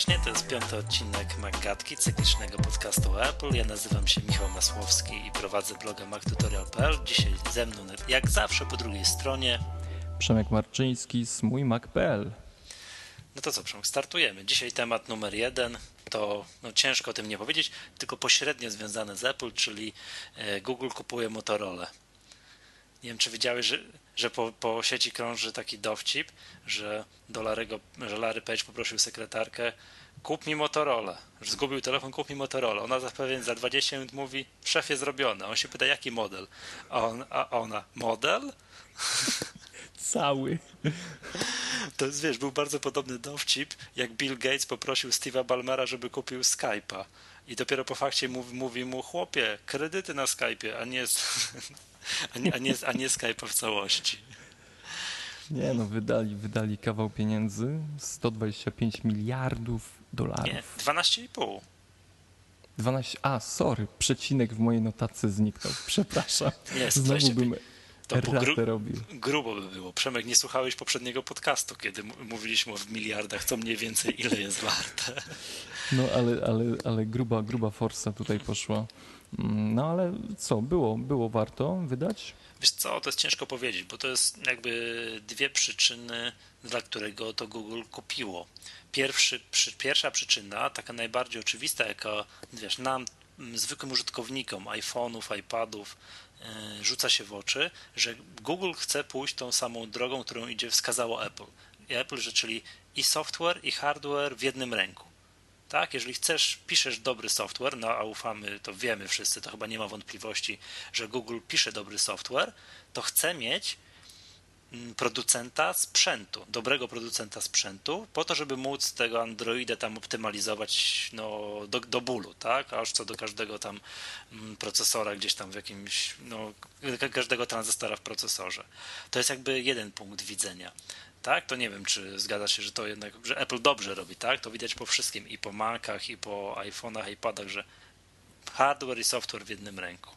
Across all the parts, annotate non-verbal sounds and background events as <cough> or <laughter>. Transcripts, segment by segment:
serdecznie. To jest piąty odcinek Maggatki, cyklicznego podcastu Apple. Ja nazywam się Michał Masłowski i prowadzę bloga mactutorial.pl. Dzisiaj ze mną, jak zawsze, po drugiej stronie Przemek Marczyński z mójmac.pl. No to co, Przemek, startujemy. Dzisiaj temat numer jeden to no, ciężko o tym nie powiedzieć, tylko pośrednio związane z Apple, czyli e, Google kupuje Motorola. Nie wiem, czy wiedziałeś, że, że po, po sieci krąży taki dowcip, że, do Larego, że Larry Page poprosił sekretarkę kup mi Motorola. Zgubił telefon, kup mi Motorola. Ona za pewien za 20 minut mówi, szefie zrobione. On się pyta, jaki model? A, on, a ona, model? <laughs> Cały. <laughs> To jest, wiesz, był bardzo podobny dowcip, jak Bill Gates poprosił Steve'a Ballmera, żeby kupił Skype'a. I dopiero po fakcie mówi, mówi mu, chłopie, kredyty na Skype'ie, a nie, <laughs> a nie, a nie, a nie Skype'a w całości. Nie no, wydali, wydali kawał pieniędzy, 125 miliardów dolarów. Nie, 12,5. 12, a sorry, przecinek w mojej notacji zniknął, <laughs> przepraszam. Nie, Znowu bym to gru, robił. Grubo by było. Przemek, nie słuchałeś poprzedniego podcastu, kiedy mówiliśmy o miliardach, co mniej więcej ile jest warte. No ale, ale, ale gruba, gruba forsa tutaj poszła. Mm, no ale co, było, było warto wydać? Wiesz co, to jest ciężko powiedzieć, bo to jest jakby dwie przyczyny, dla którego to Google kupiło. Pierwszy, przy, pierwsza przyczyna, taka najbardziej oczywista, jaka wiesz, nam, zwykłym użytkownikom iPhone'ów, iPadów yy, rzuca się w oczy, że Google chce pójść tą samą drogą, którą idzie wskazało Apple. Apple, że czyli i software, i hardware w jednym ręku. Tak, jeżeli chcesz, piszesz dobry software, no a ufamy, to wiemy wszyscy, to chyba nie ma wątpliwości, że Google pisze dobry software, to chce mieć mm, producenta sprzętu, dobrego producenta sprzętu, po to, żeby móc tego Androida tam optymalizować no, do, do bólu, tak? Aż co do każdego tam mm, procesora gdzieś tam w jakimś, no, każdego tranzystora w procesorze. To jest jakby jeden punkt widzenia tak? To nie wiem, czy zgadza się, że to jednak, że Apple dobrze robi, tak? To widać po wszystkim i po Macach, i po iPhone'ach, iPadach, że hardware i software w jednym ręku.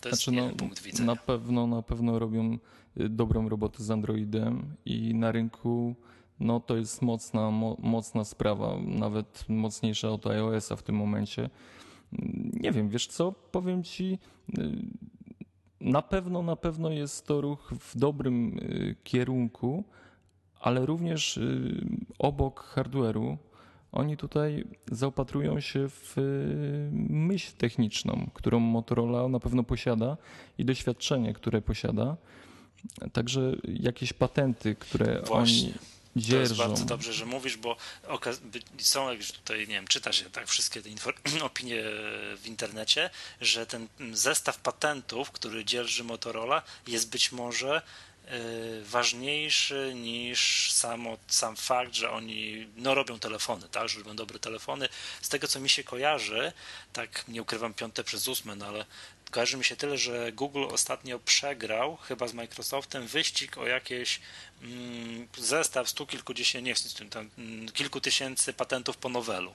To jest znaczy, no, punkt widzenia. Na pewno, na pewno robią y, dobrą robotę z Androidem i na rynku no to jest mocna, mo, mocna sprawa, nawet mocniejsza od iOS-a w tym momencie. Nie wiem, wiesz co, powiem ci, y, na pewno, na pewno jest to ruch w dobrym y, kierunku, ale również y, obok hardware'u oni tutaj zaopatrują się w y, myśl techniczną, którą Motorola na pewno posiada i doświadczenie, które posiada. Także jakieś patenty, które Właśnie. oni dzierżą. To jest bardzo dobrze, że mówisz, bo są, jak tutaj, nie wiem, czyta się tak wszystkie te <clears throat> opinie w internecie, że ten zestaw patentów, który dzierży Motorola, jest być może ważniejszy niż samo, sam fakt, że oni no, robią telefony, tak, że robią dobre telefony. Z tego, co mi się kojarzy, tak nie ukrywam piąte przez ósme, no ale kojarzy mi się tyle, że Google ostatnio przegrał chyba z Microsoftem wyścig o jakieś mm, zestaw stu kilkudziesięciu, nie tam, mm, kilku tysięcy patentów po nowelu.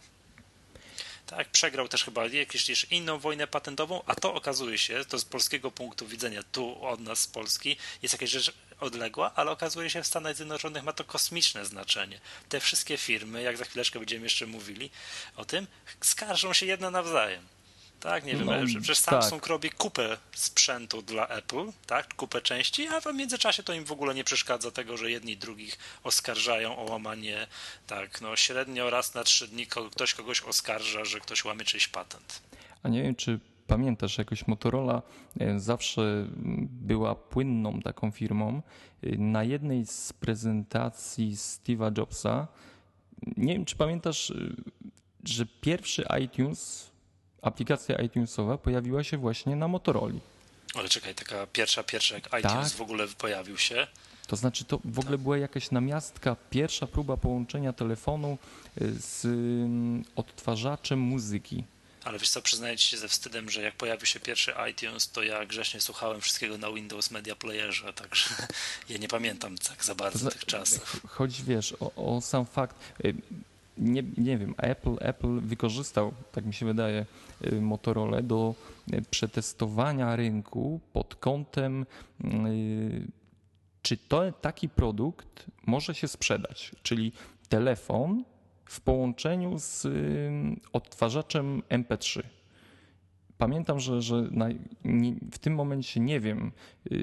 Tak, przegrał też chyba jakąś inną wojnę patentową, a to okazuje się, to z polskiego punktu widzenia, tu od nas z Polski, jest jakaś rzecz odległa, ale okazuje się w Stanach Zjednoczonych ma to kosmiczne znaczenie. Te wszystkie firmy, jak za chwileczkę będziemy jeszcze mówili o tym, skarżą się jedno nawzajem. Tak, nie wiem, no, przecież Samsung tak. robi kupę sprzętu dla Apple, tak, kupę części, a w międzyczasie to im w ogóle nie przeszkadza tego, że jedni drugich oskarżają o łamanie, tak, no średnio raz na trzy dni ktoś kogoś oskarża, że ktoś łamie czyjś patent. A nie wiem, czy pamiętasz, jakoś Motorola e, zawsze była płynną taką firmą. E, na jednej z prezentacji Steve'a Jobsa, nie wiem, czy pamiętasz, e, że pierwszy iTunes aplikacja iTunesowa pojawiła się właśnie na Motorola. Ale czekaj, taka pierwsza, pierwsza jak iTunes tak. w ogóle pojawił się. To znaczy, to w ogóle tak. była jakaś namiastka, pierwsza próba połączenia telefonu y, z mm, odtwarzaczem muzyki. Ale wiesz co, przyznaję ci się ze wstydem, że jak pojawił się pierwszy iTunes, to ja grzecznie słuchałem wszystkiego na Windows Media Playerze, także <laughs> ja nie pamiętam tak za bardzo to, tych czasów. Choć wiesz, o, o sam fakt, y, nie, nie wiem, Apple, Apple wykorzystał, tak mi się wydaje, y, Motorola do y, przetestowania rynku pod kątem, y, czy to taki produkt może się sprzedać, czyli telefon w połączeniu z odtwarzaczem MP3. Pamiętam, że, że na, nie, w tym momencie nie wiem, yy,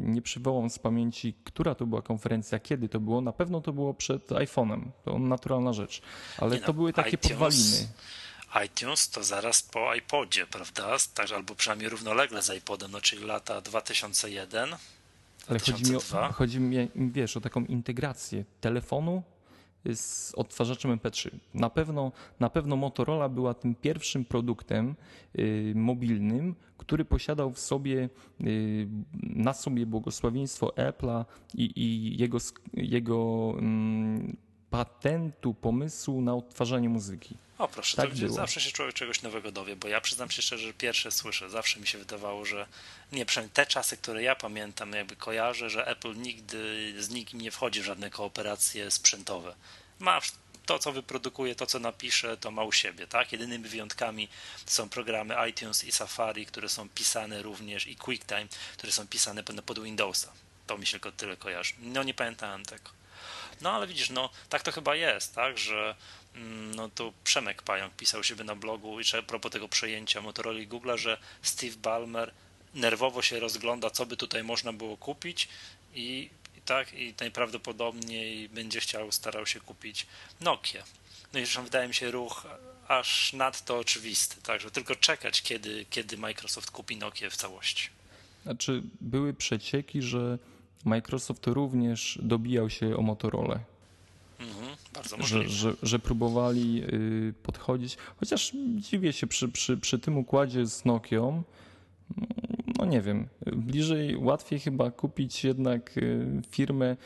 nie przywołam z pamięci, która to była konferencja, kiedy to było. Na pewno to było przed iPhone'em. To naturalna rzecz. Ale Nie to no, były takie iTunes- podwaliny. iTunes to zaraz po iPodzie, prawda? Tak, albo przynajmniej równolegle z iPodem, no czyli lata 2001, Ale chodzi mi, o, 2002. chodzi mi, wiesz, o taką integrację telefonu z odtwarzaczem MP3. Na pewno, na pewno Motorola była tym pierwszym produktem y, mobilnym, który posiadał w sobie y, na sobie błogosławieństwo Apple'a i, i jego, jego mm, patentu, pomysłu na odtwarzanie muzyki. O proszę, Tak to zawsze się człowiek czegoś nowego dowie, bo ja przyznam się szczerze, że pierwsze słyszę, zawsze mi się wydawało, że nie, przynajmniej te czasy, które ja pamiętam, jakby kojarzę, że Apple nigdy z nikim nie wchodzi w żadne kooperacje sprzętowe. Ma to, co wyprodukuje, to, co napisze, to ma u siebie, tak? Jedynymi wyjątkami są programy iTunes i Safari, które są pisane również i QuickTime, które są pisane pod- Windowsa. To mi się tylko tyle kojarzy. No nie pamiętałem tego. No ale widzisz, no tak to chyba jest, tak, że no tu Przemek Pająk pisał siebie na blogu i a propos tego przejęcia Motorola i Google'a, że Steve Ballmer nerwowo się rozgląda, co by tutaj można było kupić i, i tak, i najprawdopodobniej będzie chciał, starał się kupić Nokia. No i zresztą wydaje mi się ruch aż nadto oczywisty, tak, że tylko czekać, kiedy, kiedy Microsoft kupi Nokia w całości. Znaczy, były przecieki, że Microsoft również dobijał się o Motorola. Mhm, bardzo że, możliwe. że, że próbowali y, podchodzić. Chociaż dziwię się przy, przy, przy tym układzie z Nokią. No nie wiem, bliżej, łatwiej chyba kupić jednak y, firmę,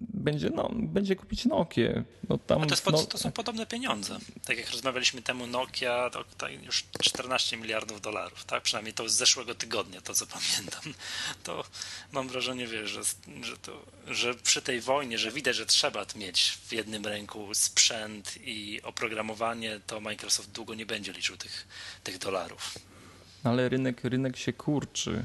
będzie, no, będzie kupić Nokię. No tam A to, pod, no, to są podobne pieniądze. Tak jak rozmawialiśmy temu Nokia, to, to już 14 miliardów dolarów, tak? Przynajmniej to z zeszłego tygodnia, to co pamiętam. <laughs> To mam wrażenie, wiesz, że, że, to, że przy tej wojnie, że widać, że trzeba mieć w jednym ręku sprzęt i oprogramowanie, to Microsoft długo nie będzie liczył tych, tych dolarów. ale rynek, rynek się kurczy.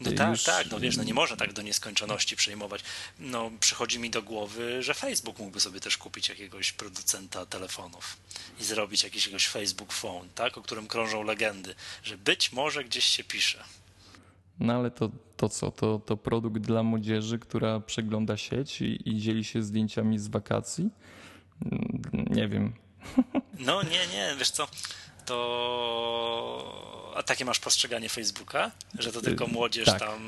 No Y, tak, już- tak, no wiesz, no nie można tak do nieskończoności przejmować. No przychodzi mi do głowy, że Facebook mógłby sobie też kupić jakiegoś producenta telefonów i zrobić jakiegoś Facebook Phone, tak, o którym krążą legendy, że być może gdzieś się pisze. No ale to, to co? To, to produkt dla młodzieży, która przegląda sieć i, i dzieli się zdjęciami z wakacji? Mm, Nie wiem. <laughs> No nie, nie, wiesz co, to... A takie masz postrzeganie Facebooka? Że to tylko Y, młodzież tak. tam...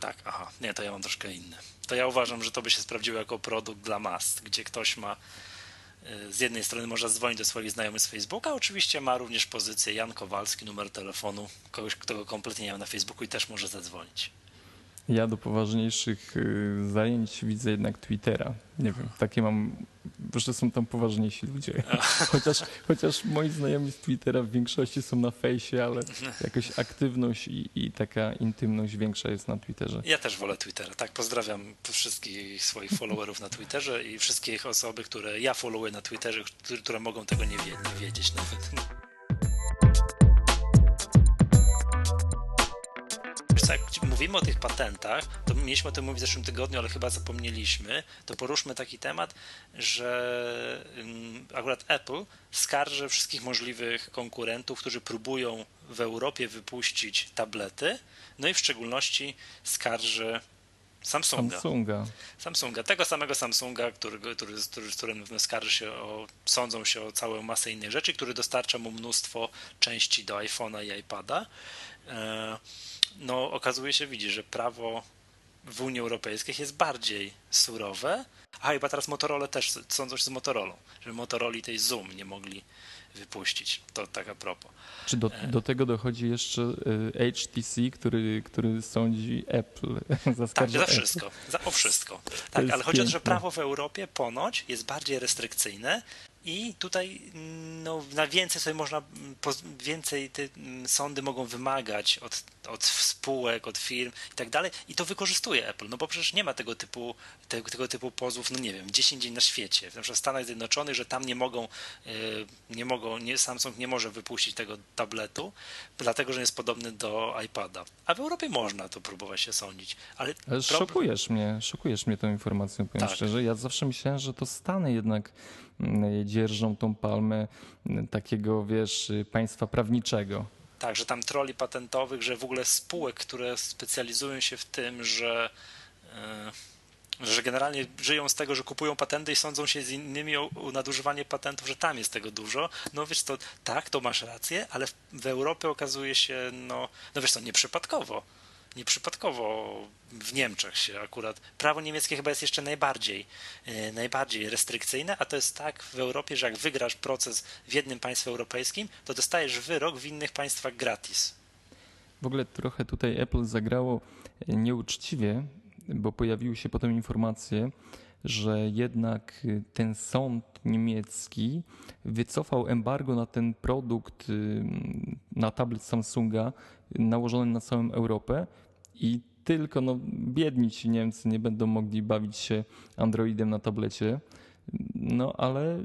Tak, aha, nie, to ja mam troszkę inne. To ja uważam, że to by się sprawdziło jako produkt dla mas, gdzie ktoś ma y, z jednej strony można dzwonić do swoich znajomych z Facebooka, oczywiście ma również pozycję Jan Kowalski, numer telefonu, kogoś, kto go kompletnie nie ma na Facebooku i też może zadzwonić. Ja do poważniejszych y, zajęć widzę jednak Twittera. Nie wiem, takie mam, że są tam poważniejsi ludzie. <laughs> Chociaż, chociaż moi znajomi z Twittera w większości są na fejsie, ale jakoś aktywność i, i taka intymność większa jest na Twitterze. Ja też wolę Twittera. Tak, pozdrawiam wszystkich swoich followerów na Twitterze i wszystkich osoby, które ja followuję na Twitterze, które, które mogą tego nie, wie, nie wiedzieć nawet. Jak mówimy o tych patentach, to mieliśmy o tym mówić w zeszłym tygodniu, ale chyba zapomnieliśmy, to poruszmy taki temat, że ym, akurat Apple skarży wszystkich możliwych konkurentów, którzy próbują w Europie wypuścić tablety, no i w szczególności skarży Samsunga. Samsunga. Samsunga, tego samego Samsunga, który, który, który, z którym skarży się o, sądzą się o całą masę innych rzeczy, który dostarcza mu mnóstwo części do iPhone'a i iPada. E, No, okazuje się, widzi, że prawo w Unii Europejskiej jest bardziej surowe. A chyba teraz Motorola też sądzą się z Motorolą, że Motorola tej Zoom nie mogli wypuścić. To tak a propos. Czy do, do tego dochodzi jeszcze y, HTC, który, który sądzi Apple? <laughs> Tak, za Apple. wszystko, za, o wszystko. Tak, ale chodzi o to, że piękne. prawo w Europie ponoć jest bardziej restrykcyjne I tutaj no, na więcej sobie można, więcej te sądy mogą wymagać od, od spółek, od firm i tak dalej. I to wykorzystuje Apple, no bo przecież nie ma tego typu, tego, tego typu pozwów, no nie wiem, 10 dzień na świecie, na przykład w Stanach Zjednoczonych, że tam nie mogą, nie mogą, nie, Samsung nie może wypuścić tego tabletu, dlatego, że jest podobny do iPada. A w Europie można to próbować się sądzić. Ale, Ale szokujesz mnie, szokujesz mnie tą informacją, powiem tak. szczerze. Ja zawsze myślałem, że to Stany jednak mm, dzierżą tą palmę mm, takiego, wiesz, państwa prawniczego. Tak, że tam troli patentowych, że w ogóle spółek, które specjalizują się w tym, że że generalnie żyją z tego, że kupują patenty i sądzą się z innymi o, nadużywanie patentów, że tam jest tego dużo. No wiesz to, tak, to masz rację, ale w Europie okazuje się, no, no wiesz to, nieprzypadkowo nieprzypadkowo w Niemczech się akurat. Prawo niemieckie chyba jest jeszcze najbardziej, e, najbardziej restrykcyjne, a to jest tak w Europie, że jak wygrasz proces w jednym państwie europejskim, to dostajesz wyrok w innych państwach gratis. W ogóle trochę tutaj Apple zagrało nieuczciwie, bo pojawiły się potem informacje, że jednak ten sąd niemiecki wycofał embargo na ten produkt, y, na tablet Samsunga nałożony na całą Europę i tylko no, biedni ci Niemcy nie będą mogli bawić się Androidem na tablecie. No ale.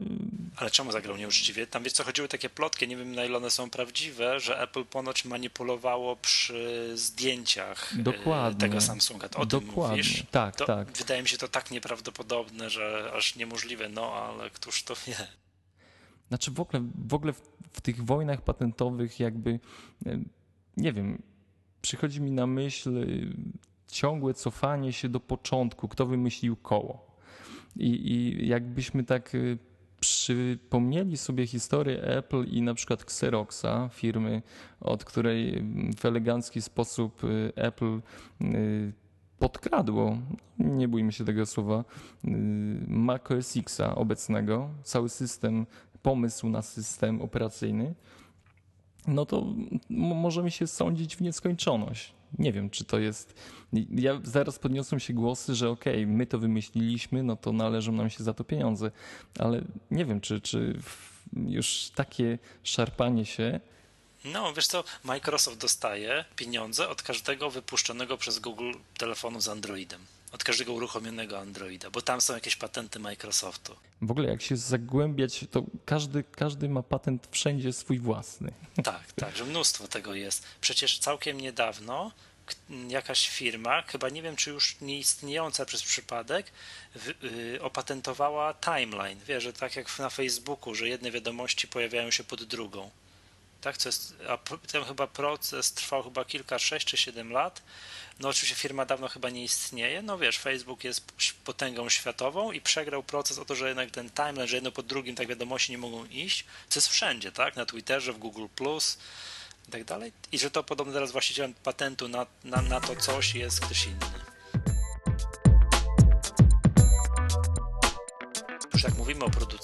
Ale czemu zagrał nieuczciwie? Tam wiesz co, chodziły takie plotki, nie wiem na ile one są prawdziwe, że Apple ponoć manipulowało przy zdjęciach e, Dokładnie. tego Samsunga. O Dokładnie. tym mówisz? Tak, to tak. Wydaje mi się to tak nieprawdopodobne, że aż niemożliwe, no ale któż to wie. Znaczy w ogóle, w, ogóle w, w tych wojnach patentowych jakby e, nie wiem, przychodzi mi na myśl y, ciągłe cofanie się do początku, kto wymyślił koło. I, i jakbyśmy tak y, przypomnieli sobie historię Apple i na przykład Xeroxa, firmy, od której w elegancki sposób y, Apple podkradło, nie bójmy się tego słowa, Mac OS Xa obecnego, cały system, pomysł na system operacyjny, no to możemy się sądzić w nieskończoność. Nie wiem, czy to jest. Ja zaraz podniosą się głosy, że okej, okay, my to wymyśliliśmy, no to należą nam się za to pieniądze, ale nie wiem, czy, czy już takie szarpanie się. No, wiesz co, Microsoft dostaje pieniądze od każdego wypuszczonego przez Google telefonu z Androidem od każdego uruchomionego Androida, bo tam są jakieś patenty Microsoftu. W ogóle jak się zagłębiać, to każdy, każdy ma patent wszędzie swój własny. Tak, tak, że mnóstwo tego jest. Przecież całkiem niedawno jakaś firma, chyba nie wiem czy już nieistniejąca przez przypadek, y, opatentowała timeline. Wiesz, że tak jak na Facebooku, że jedne wiadomości pojawiają się pod drugą. Tak, co jest, a ten chyba proces trwał chyba kilka, sześć czy siedem lat. No oczywiście firma dawno chyba nie istnieje, no wiesz, Facebook jest potęgą światową i przegrał proces o to, że jednak ten timeline, że jedno po drugim tak wiadomości nie mogą iść, co jest wszędzie, tak, na Twitterze, w Google+, i tak dalej, i że to podobno teraz właścicielem patentu na, na, na to coś jest ktoś inny.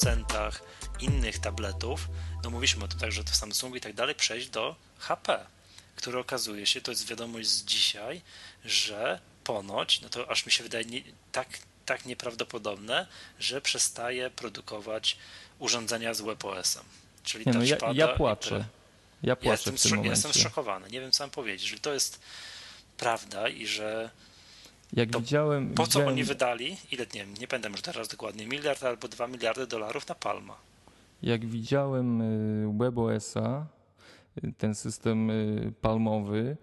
Producentach innych tabletów, no mówiliśmy o tym tak, że to Samsung i tak dalej, przejść do HP który okazuje się, to jest wiadomość z dzisiaj, że ponoć, no to aż mi się wydaje nie, tak, tak nieprawdopodobne, że przestaje produkować urządzenia z WebOS-em. Czyli nie, no ja, ja płaczę. Ja płaczę ja jestem, w tym momencie. jestem zszokowany. Nie wiem, co mam powiedzieć. Że to jest prawda i że jak widziałem, po widziałem... co oni wydali, ile, nie wiem, nie pamiętam już teraz dokładnie, miliard albo dwa miliardy dolarów na Palma. Jak widziałem y, WebOS-a, ten system y, palmowy.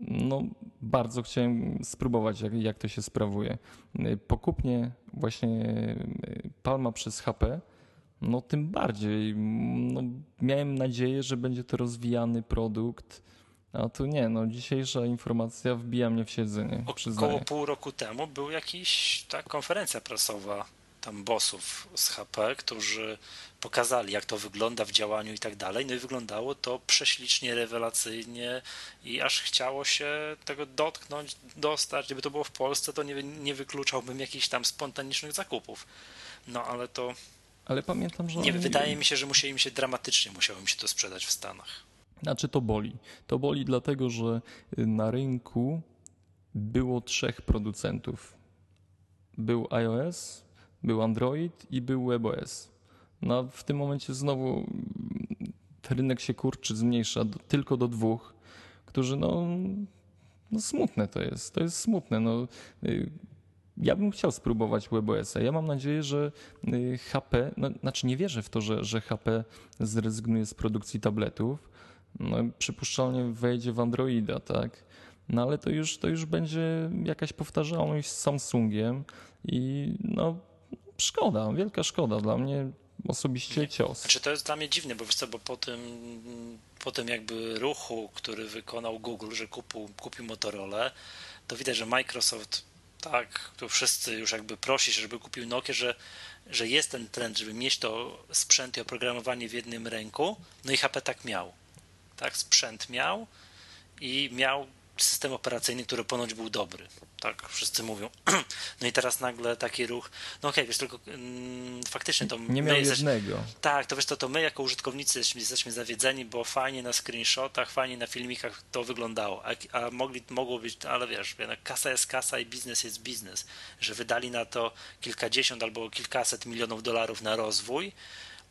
No, bardzo chciałem spróbować, jak, jak to się sprawuje. Y, Pokupnie właśnie y, Palma przez HP, no tym bardziej. No, miałem nadzieję, że będzie to rozwijany produkt. A tu nie, no dzisiejsza informacja wbija mnie w siedzenie. Około pół roku temu był jakiś ta konferencja prasowa tam bossów z HP, którzy pokazali, jak to wygląda w działaniu i tak dalej. No i wyglądało to prześlicznie, rewelacyjnie i aż chciało się tego dotknąć, dostać. Gdyby to było w Polsce, to nie, nie wykluczałbym jakichś tam spontanicznych zakupów. No ale to. Ale pamiętam, że. Nie, oni... wydaje mi się, że musieli mi się dramatycznie musiało mi się to sprzedać w Stanach. Znaczy to boli. To boli dlatego, że na rynku było trzech producentów. Był iOS, był Android i był WebOS. No w tym momencie znowu rynek się kurczy, zmniejsza do, tylko do dwóch, którzy no, no smutne to jest, to jest smutne. No, y, ja bym chciał spróbować WebOS-a. Ja mam nadzieję, że y, HP, no, znaczy nie wierzę w to, że, że HP zrezygnuje z produkcji tabletów. No, przypuszczalnie wejdzie w Androida, tak? No ale to już, to już będzie jakaś powtarzalność z Samsungiem i no szkoda, wielka szkoda dla mnie osobiście cios. Znaczy to jest dla mnie dziwne, bo wiesz co, bo po tym, po tym jakby ruchu, który wykonał Google, że kupił, kupił Motorola, to widać, że Microsoft tak, tu wszyscy już jakby prosi żeby kupił Nokia, że, że jest ten trend, żeby mieć to sprzęt i oprogramowanie w jednym ręku. No i HP tak miał. Tak, sprzęt miał i miał system operacyjny, który ponoć był dobry. Tak wszyscy mówią. <clears throat> No i teraz nagle taki ruch. No okej, okay, wiesz, tylko mm, faktycznie to Nie miał jesteśmy. Tak, to wiesz, to, to my jako użytkownicy jesteśmy, jesteśmy zawiedzeni, bo fajnie na screenshotach, fajnie na filmikach to wyglądało. A, a mogli, mogło być, ale wiesz, kasa jest kasa i biznes jest biznes. Że wydali na to kilkadziesiąt albo kilkaset milionów dolarów na rozwój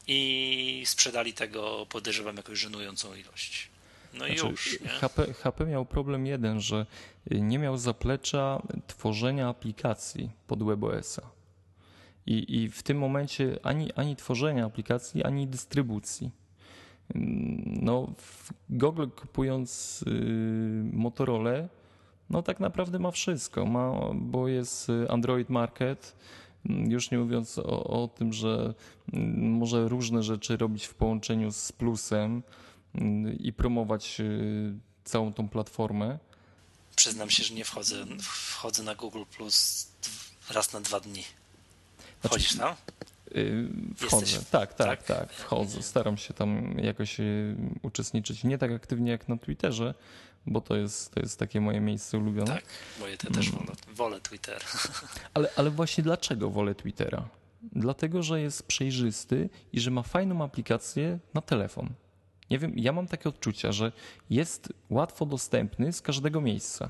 i sprzedali tego, podejrzewam, jakąś żenującą ilość. No znaczy, i już. HP, HP miał problem jeden, że nie miał zaplecza tworzenia aplikacji pod WebOS-a. I, I w tym momencie ani, ani tworzenia aplikacji, ani dystrybucji. No, Google kupując y, Motorola, no tak naprawdę ma wszystko, ma, bo jest Android Market, już nie mówiąc o, o tym, że może różne rzeczy robić w połączeniu z Plusem, i promować y, całą tą platformę. Przyznam się, że nie wchodzę, wchodzę na Google Plus raz na dwa dni. Wchodzisz tam? Y, wchodzę, Jesteś... tak, tak, tak, tak, wchodzę. Staram się tam jakoś y, uczestniczyć. Nie tak aktywnie jak na Twitterze, bo to jest, to jest takie moje miejsce ulubione. Tak, moje te też wolę, wolę Twitter. <laughs> Ale, ale właśnie dlaczego wolę Twittera? Dlatego, że jest przejrzysty i że ma fajną aplikację na telefon. Nie wiem, ja mam takie odczucia, że jest łatwo dostępny z każdego miejsca.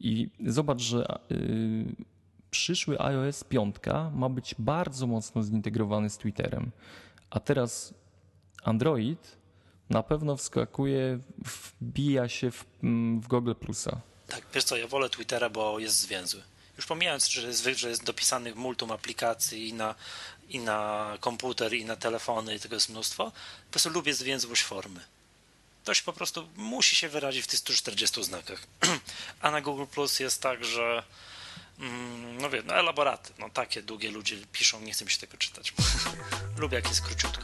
I zobacz, że yy, przyszły iOS 5 ma być bardzo mocno zintegrowany z Twitterem. A teraz Android na pewno wskakuje, wbija się w, mm, w Google Plusa. Tak, wiesz co, ja wolę Twittera, bo jest zwięzły. Już pomijając, że jest, że jest dopisanych multum aplikacji i na i na komputer, i na telefony, i tego jest mnóstwo. Po prostu lubię zwięzłość formy. Ktoś po prostu musi się wyrazić w tych 140 znakach. <clears throat> A na Google Plus jest tak, że mm, no wiem, no elaboraty, no takie długie ludzie piszą, nie chcę mi się tego czytać. <laughs> Lubię jak jest króciutko.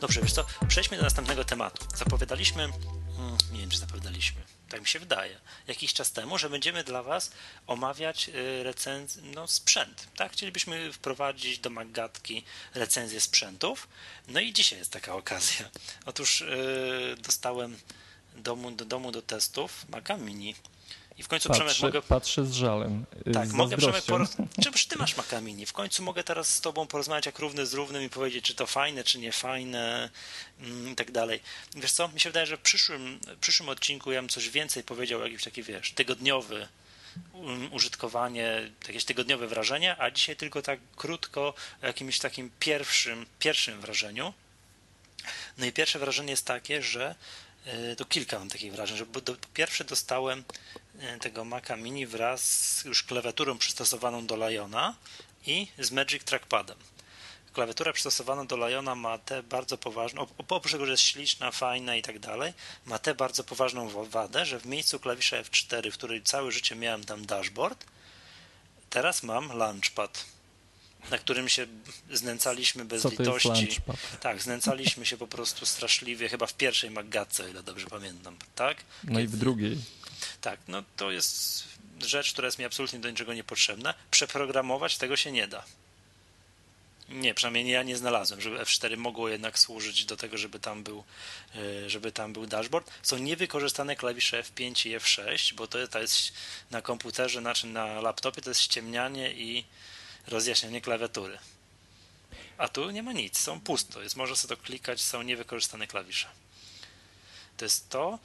Dobrze, wiesz co, przejdźmy do następnego tematu. Zapowiadaliśmy, hmm, nie wiem czy zapowiadaliśmy, tak mi się wydaje, jakiś czas temu, że będziemy dla Was omawiać y, recenzję, no, sprzęt. Tak? Chcielibyśmy wprowadzić do Maggatki recenzję sprzętów. No i dzisiaj jest taka okazja. Otóż yy, dostałem domu, do domu do testów Maca Mini i w końcu patrzę, Przemek mogę. Patrzę z żalem. Y, tak, z mogę Przemek poroz... Czymż ty masz Makamini? W końcu mogę teraz z tobą porozmawiać jak równy z równym i powiedzieć, czy to fajne, czy nie fajne mm, i tak dalej. Wiesz co, mi się wydaje, że w przyszłym, przyszłym odcinku ja bym coś więcej powiedział, jakiś taki, wiesz, tygodniowy um, użytkowanie, jakieś tygodniowe wrażenie, a dzisiaj tylko tak krótko o jakimś takim pierwszym, pierwszym wrażeniu. No i pierwsze wrażenie jest takie, że y, to kilka mam takich wrażeń, że po pierwsze dostałem tego Maca Mini wraz z już klawiaturą przystosowaną do Liona i z Magic Trackpadem. Klawiatura przystosowana do Liona ma tę bardzo poważną, oprócz tego, że jest śliczna, fajna i tak dalej, ma tę bardzo poważną wadę, że w miejscu klawisza F4, w której całe życie miałem tam dashboard, teraz mam launchpad na którym się znęcaliśmy bez Co litości. Tak, znęcaliśmy się po prostu straszliwie, chyba w pierwszej Maggatce, o ile dobrze pamiętam, tak? No Kiedy... i w drugiej. Tak, no to jest rzecz, która jest mi absolutnie do niczego niepotrzebna. Przeprogramować tego się nie da. Nie, przynajmniej ja nie znalazłem, żeby F4 mogło jednak służyć do tego, żeby tam był, e, żeby tam był dashboard. Są niewykorzystane klawisze F5 i F6, bo to to jest na komputerze, znaczy na laptopie to jest ściemnianie i rozjaśnianie klawiatury. A tu nie ma nic, są pusto, jest można sobie to klikać, są niewykorzystane klawisze. To jest to.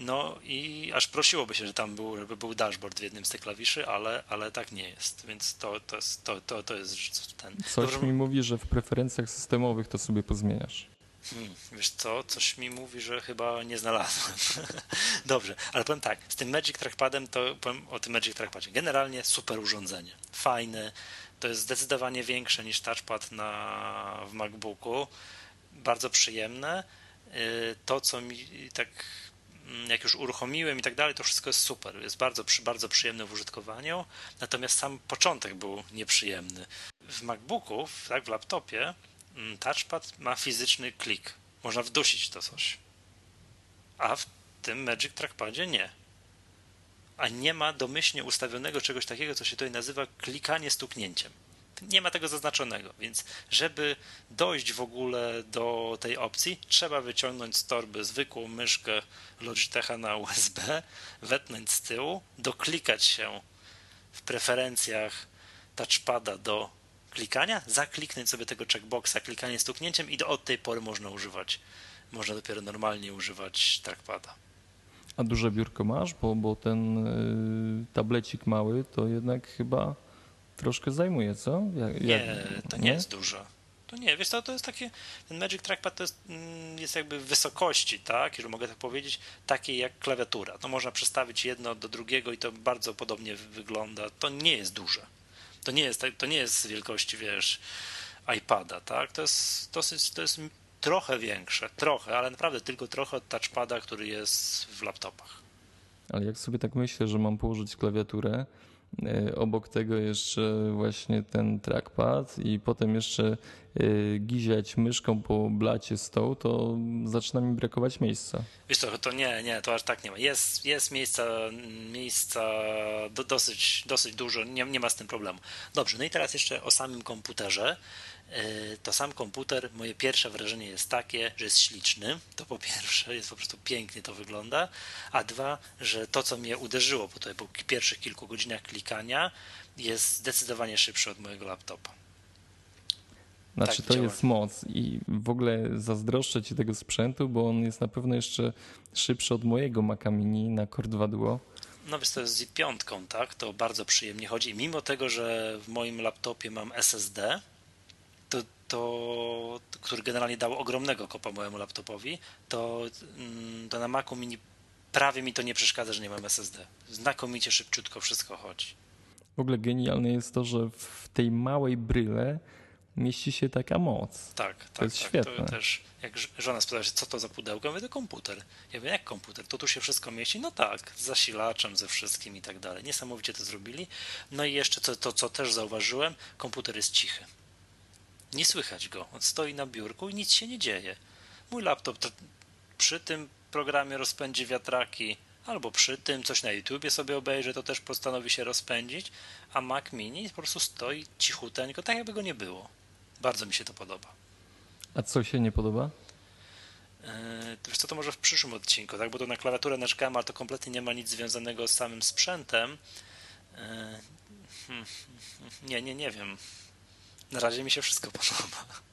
No i aż prosiłoby się, że tam był, żeby był dashboard w jednym z tych klawiszy, ale, ale tak nie jest, więc to, to, jest, to, to, to jest ten... Coś Dobrze... mi mówi, że w preferencjach systemowych to sobie pozmieniasz. Hmm, wiesz co, coś mi mówi, że chyba nie znalazłem. <laughs> Dobrze, ale powiem tak, z tym Magic Trackpadem to powiem o tym Magic Trackpadzie. Generalnie super urządzenie, fajne, to jest zdecydowanie większe niż touchpad na, w MacBooku, bardzo przyjemne. Y, to, co mi tak jak już uruchomiłem i tak dalej, to wszystko jest super. Jest bardzo, bardzo przyjemne w użytkowaniu, natomiast sam początek był nieprzyjemny. W MacBooku, tak, w laptopie, Mm, touchpad ma fizyczny klik. Można wdusić to coś. A w tym Magic Trackpadzie nie. A nie ma domyślnie ustawionego czegoś takiego, co się tutaj nazywa klikanie stuknięciem. Nie ma tego zaznaczonego, więc żeby dojść w ogóle do tej opcji, trzeba wyciągnąć z torby zwykłą myszkę Logitecha na USB, wetnąć z tyłu, doklikać się w preferencjach touchpada do klikania, zakliknąć sobie tego checkboxa, klikanie stuknięciem i do, od tej pory można używać, można dopiero normalnie używać trackpada. A duże biurko masz? Bo, bo ten y, tablecik mały to jednak chyba troszkę zajmuje, co? Jak, nie, to nie, nie, jest dużo. To nie, wiesz to, to jest takie, ten Magic Trackpad to jest, mm, jest jakby wysokości, tak, jeżeli mogę tak powiedzieć, takiej jak klawiatura. To można przestawić jedno do drugiego i to bardzo podobnie wygląda. To nie jest duże. To nie jest, to nie jest wielkości, wiesz, iPada, tak? To jest dosyć, to jest trochę większe, trochę, ale naprawdę tylko trochę od touchpada, który jest w laptopach. Ale jak sobie tak myślę, że mam położyć klawiaturę, obok tego jeszcze właśnie ten trackpad i potem jeszcze e, giziać myszką po blacie stołu, to zaczyna mi brakować miejsca. Wiesz to, to nie, nie, to aż tak nie ma. Jest, jest miejsca, miejsca do, dosyć, dosyć dużo, nie, nie ma z tym problemu. Dobrze, no i teraz jeszcze o samym komputerze. E, to sam komputer, moje pierwsze wrażenie jest takie, że jest śliczny. To po pierwsze, jest po prostu pięknie to wygląda. A dwa, że to, co mnie uderzyło po, tej, po pierwszych kilku godzinach klikania, jest zdecydowanie szybszy od mojego laptopa. Znaczy, tak to działa. jest moc i w ogóle zazdroszczę ci tego sprzętu, bo on jest na pewno jeszcze szybszy od mojego Maca Mini na Core 2 Duo. No więc to jest z piątką, tak? To bardzo przyjemnie chodzi. I mimo tego, że w moim laptopie mam SSD, to, który generalnie dał ogromnego kopa mojemu laptopowi, to, mm, to na Macu Mini prawie mi to nie przeszkadza, że nie mam SSD. Znakomicie szybciutko wszystko chodzi. W ogóle genialne jest to, że w tej małej bryle mieści się taka moc. Tak, tak. To jest tak. świetne. To też, jak żona spytała się, co to za pudełko, ja mówię, to komputer. Ja wiem, jak komputer? To tu się wszystko mieści? No tak, z zasilaczem, ze wszystkim i tak dalej. Niesamowicie to zrobili. No i jeszcze to, to co też zauważyłem, komputer jest cichy. Nie słychać go. On stoi na biurku i nic się nie dzieje. Mój laptop przy tym programie rozpędzi wiatraki, albo przy tym coś na YouTubie sobie obejrzy, to też postanowi się rozpędzić, a Mac Mini po prostu stoi cichuteńko, tak jakby go nie było. Bardzo mi się to podoba. A co się nie podoba? Yy, wiesz co, to może w przyszłym odcinku, tak? bo to na klawiaturę narzekałem, ale to kompletnie nie ma nic związanego z samym sprzętem. Yy, hmm, nie, nie, nie wiem. Na razie mi się wszystko podoba.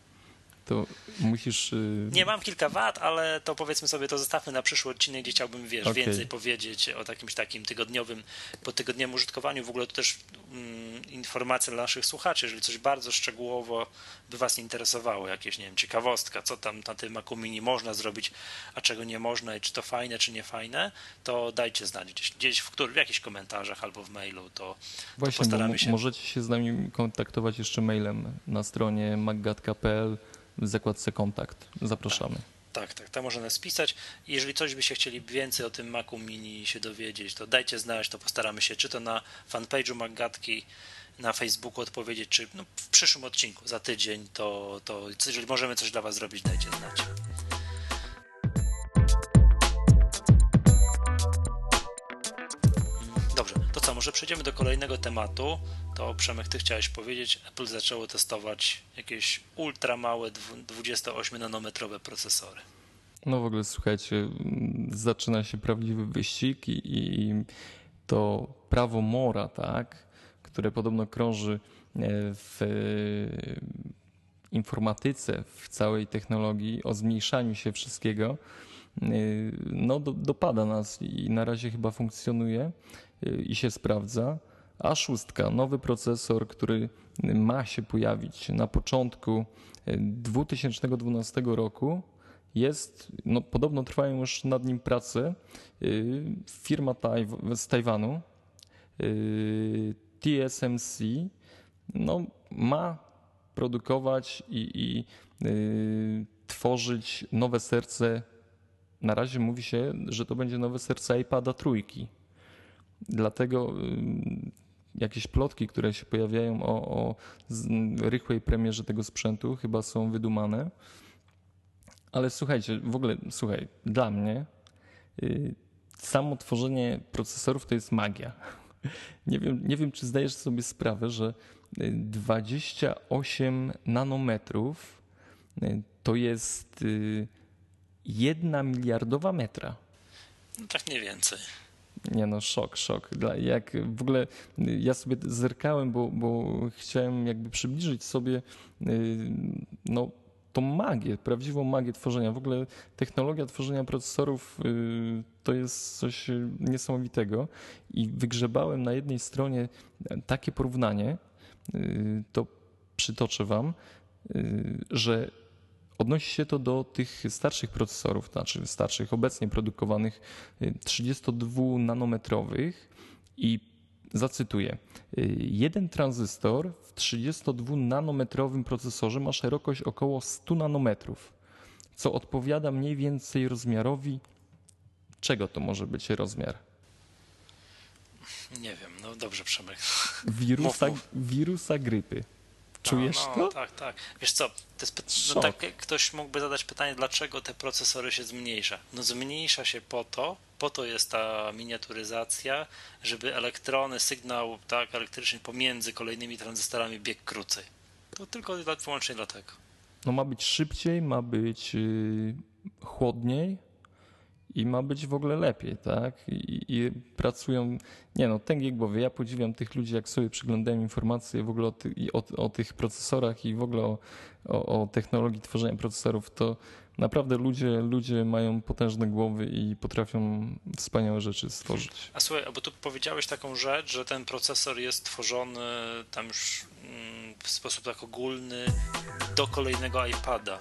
To musisz. Y, Nie mam kilka wad, ale to powiedzmy sobie, to zostawmy na przyszły odcinek, gdzie chciałbym wiesz, okay. więcej powiedzieć o takimś takim tygodniowym, po tygodniowym użytkowaniu. W ogóle to też mm, informacja dla naszych słuchaczy, jeżeli coś bardzo szczegółowo by Was interesowało, jakieś, nie wiem, ciekawostka, co tam na tym Macu Mini można zrobić, a czego nie można i czy to fajne, czy nie fajne, to dajcie znać gdzieś, gdzieś w, który, w jakichś komentarzach albo w mailu, to, Właśnie, to postaramy się. Możecie się z nami kontaktować jeszcze mailem na stronie maggatka.pl w zakładce kontakt. Zapraszamy. Tak, tak, tam można nas. Jeżeli coś byście chcieli więcej o tym Macu Mini się dowiedzieć, to dajcie znać, to postaramy się, czy to na fanpage'u Maggatki, na Facebooku odpowiedzieć, czy no, w przyszłym odcinku, za tydzień, to, to jeżeli możemy coś dla Was zrobić, dajcie znać. Dobrze, to co, może przejdziemy do kolejnego tematu. To Przemek, ty chciałeś powiedzieć, Apple zaczęło testować jakieś ultra małe 28-nanometrowe procesory. No w ogóle słuchajcie, zaczyna się prawdziwy wyścig i, i to prawo Mora, tak, które podobno krąży e, w informatyce, w całej technologii o zmniejszaniu się wszystkiego, no, do, dopada nas i na razie chyba funkcjonuje i się sprawdza. A szóstka, nowy procesor, który ma się pojawić na początku 2012 roku, jest, no, podobno trwają już nad nim prace. Firma z Tajwanu, TSMC, no, ma produkować i, i tworzyć nowe serce. Na razie mówi się, że to będzie nowe serce iPada trójki. Dlatego jakieś plotki, które się pojawiają o, o rychłej premierze tego sprzętu, chyba są wydumane. Ale słuchajcie, w ogóle, słuchaj, dla mnie yy, samo tworzenie procesorów to jest magia. <laughs> Nie wiem, nie wiem, czy zdajesz sobie sprawę, że 28 nanometrów y, to jest y, jedna miliardowa metra. No tak mniej więcej. Nie no, szok, szok. Jak w ogóle ja sobie zerkałem, bo, bo chciałem jakby przybliżyć sobie y, no, tą magię, prawdziwą magię tworzenia. W ogóle technologia tworzenia procesorów y, to jest coś niesamowitego i wygrzebałem na jednej stronie takie porównanie, y, to przytoczę wam, że Odnosi się to do tych starszych procesorów, znaczy starszych, obecnie produkowanych 32-nanometrowych i zacytuję. Jeden tranzystor w 32-nanometrowym procesorze ma szerokość około 100 nanometrów, co odpowiada mniej więcej rozmiarowi. Czego to może być rozmiar? Nie wiem, no dobrze, Przemek. Wirusa, mów, mów. wirusa grypy. Czujesz no, no, to? Tak, tak. Wiesz co, no tak, ktoś mógłby zadać pytanie, dlaczego te procesory się zmniejsza. No zmniejsza się po to, po to jest ta miniaturyzacja, żeby elektrony, sygnał tak, elektryczny pomiędzy kolejnymi tranzystorami biegł krócej. To tylko wyłącznie dlatego. No ma być szybciej, ma być yy, chłodniej, i ma być w ogóle lepiej, tak? I, i pracują, nie no, tęgie głowy. Ja podziwiam tych ludzi, jak sobie przyglądałem informacje w ogóle o, ty, o, o tych procesorach i w ogóle o, o, o, technologii tworzenia procesorów, to naprawdę ludzie, ludzie mają potężne głowy i potrafią wspaniałe rzeczy stworzyć. A słuchaj, bo tu powiedziałeś taką rzecz, że ten procesor jest tworzony tam już mm, w sposób tak ogólny do kolejnego iPada.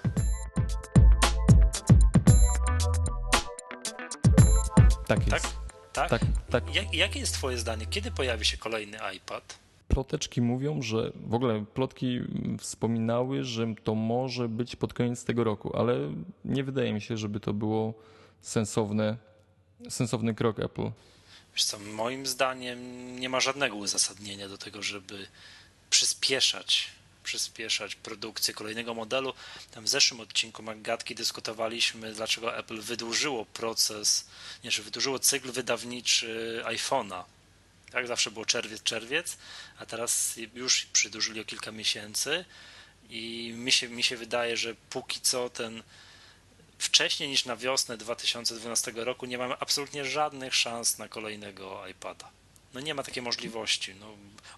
Tak jest. Tak? Tak. tak, tak. Jak, jakie jest Twoje zdanie? Kiedy pojawi się kolejny iPad? Ploteczki mówią, że w ogóle plotki wspominały, że to może być pod koniec tego roku, ale nie wydaje mi się, żeby to było sensowne, sensowny krok Apple. Wiesz co, moim zdaniem nie ma żadnego uzasadnienia do tego, żeby przyspieszać przyspieszać produkcję kolejnego modelu. Tam w zeszłym odcinku Maggatki dyskutowaliśmy, dlaczego Apple wydłużyło proces, nie, że wydłużyło cykl wydawniczy iPhone'a. Tak, zawsze było czerwiec, czerwiec, a teraz już przydłużyli o kilka miesięcy i mi się, mi się wydaje, że póki co ten wcześniej niż na wiosnę 2012 roku nie mamy absolutnie żadnych szans na kolejnego iPada. No nie ma takiej możliwości. No,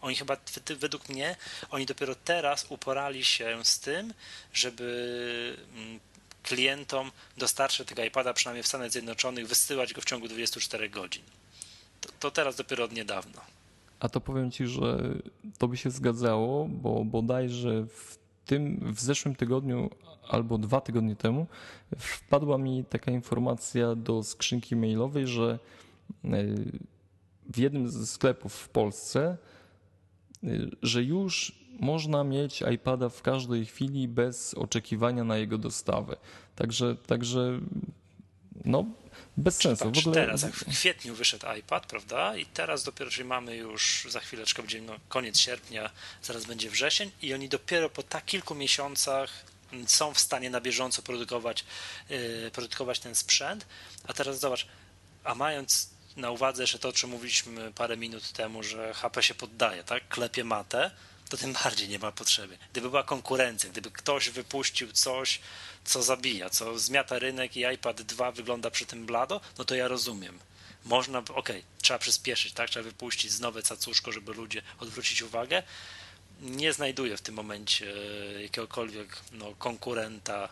oni chyba, według mnie, oni dopiero teraz uporali się z tym, żeby mm, klientom dostarczyć tego iPada, przynajmniej w Stanach Zjednoczonych, wysyłać go w ciągu 24 godzin. To, to teraz dopiero od niedawna. A to powiem Ci, że to by się zgadzało, bo bodajże w tym, w zeszłym tygodniu albo dwa tygodnie temu wpadła mi taka informacja do skrzynki mailowej, że e, w jednym ze sklepów w Polsce, y, że już można mieć iPada w każdej chwili bez oczekiwania na jego dostawę. Także, także no, bez sensu. w ogóle... Teraz, jak w kwietniu wyszedł iPad, prawda? I teraz dopiero, czyli mamy już za chwileczkę, będzie no, koniec sierpnia, zaraz będzie wrzesień i oni dopiero po tak kilku miesiącach są w stanie na bieżąco produkować, yy, produkować ten sprzęt. A teraz zobacz, a mając na uwadze jeszcze to, o czym mówiliśmy parę minut temu, że HP się poddaje, tak? Klepie matę, to tym bardziej nie ma potrzeby. Gdyby była konkurencja, gdyby ktoś wypuścił coś, co zabija, co zmiata rynek i iPad 2 wygląda przy tym blado, no to ja rozumiem. Można, okej, okay, trzeba przyspieszyć, tak? Trzeba wypuścić nowe cacuszko, żeby ludzie odwrócić uwagę. Nie znajduję w tym momencie jakiegokolwiek no, konkurenta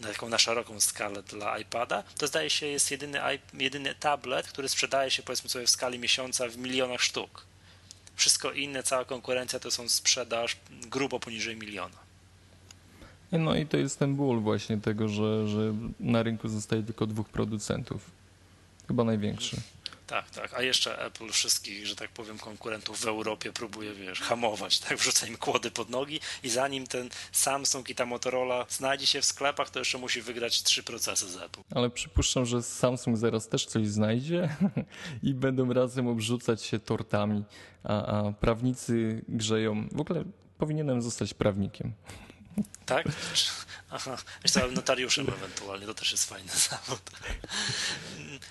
na taką na szeroką skalę dla iPada, to zdaje się jest jedyny, jedyny tablet, który sprzedaje się powiedzmy sobie w skali miesiąca w milionach sztuk. Wszystko inne, cała konkurencja to są sprzedaż grubo poniżej miliona. No i to jest ten ból właśnie tego, że, że na rynku zostaje tylko dwóch producentów. Chyba największy. Tak, tak. A jeszcze Apple wszystkich, że tak powiem, konkurentów w Europie próbuje, wiesz, hamować, tak? Wrzuca im kłody pod nogi i zanim ten Samsung i ta Motorola znajdzie się w sklepach, to jeszcze musi wygrać trzy procesy z Apple. Ale przypuszczam, że Samsung zaraz też coś znajdzie <laughs> i będą razem obrzucać się tortami, a, a prawnicy grzeją. W ogóle powinienem zostać prawnikiem. Tak? Aha, wiesz co, notariuszem ewentualnie, to też jest fajny <laughs> zawód.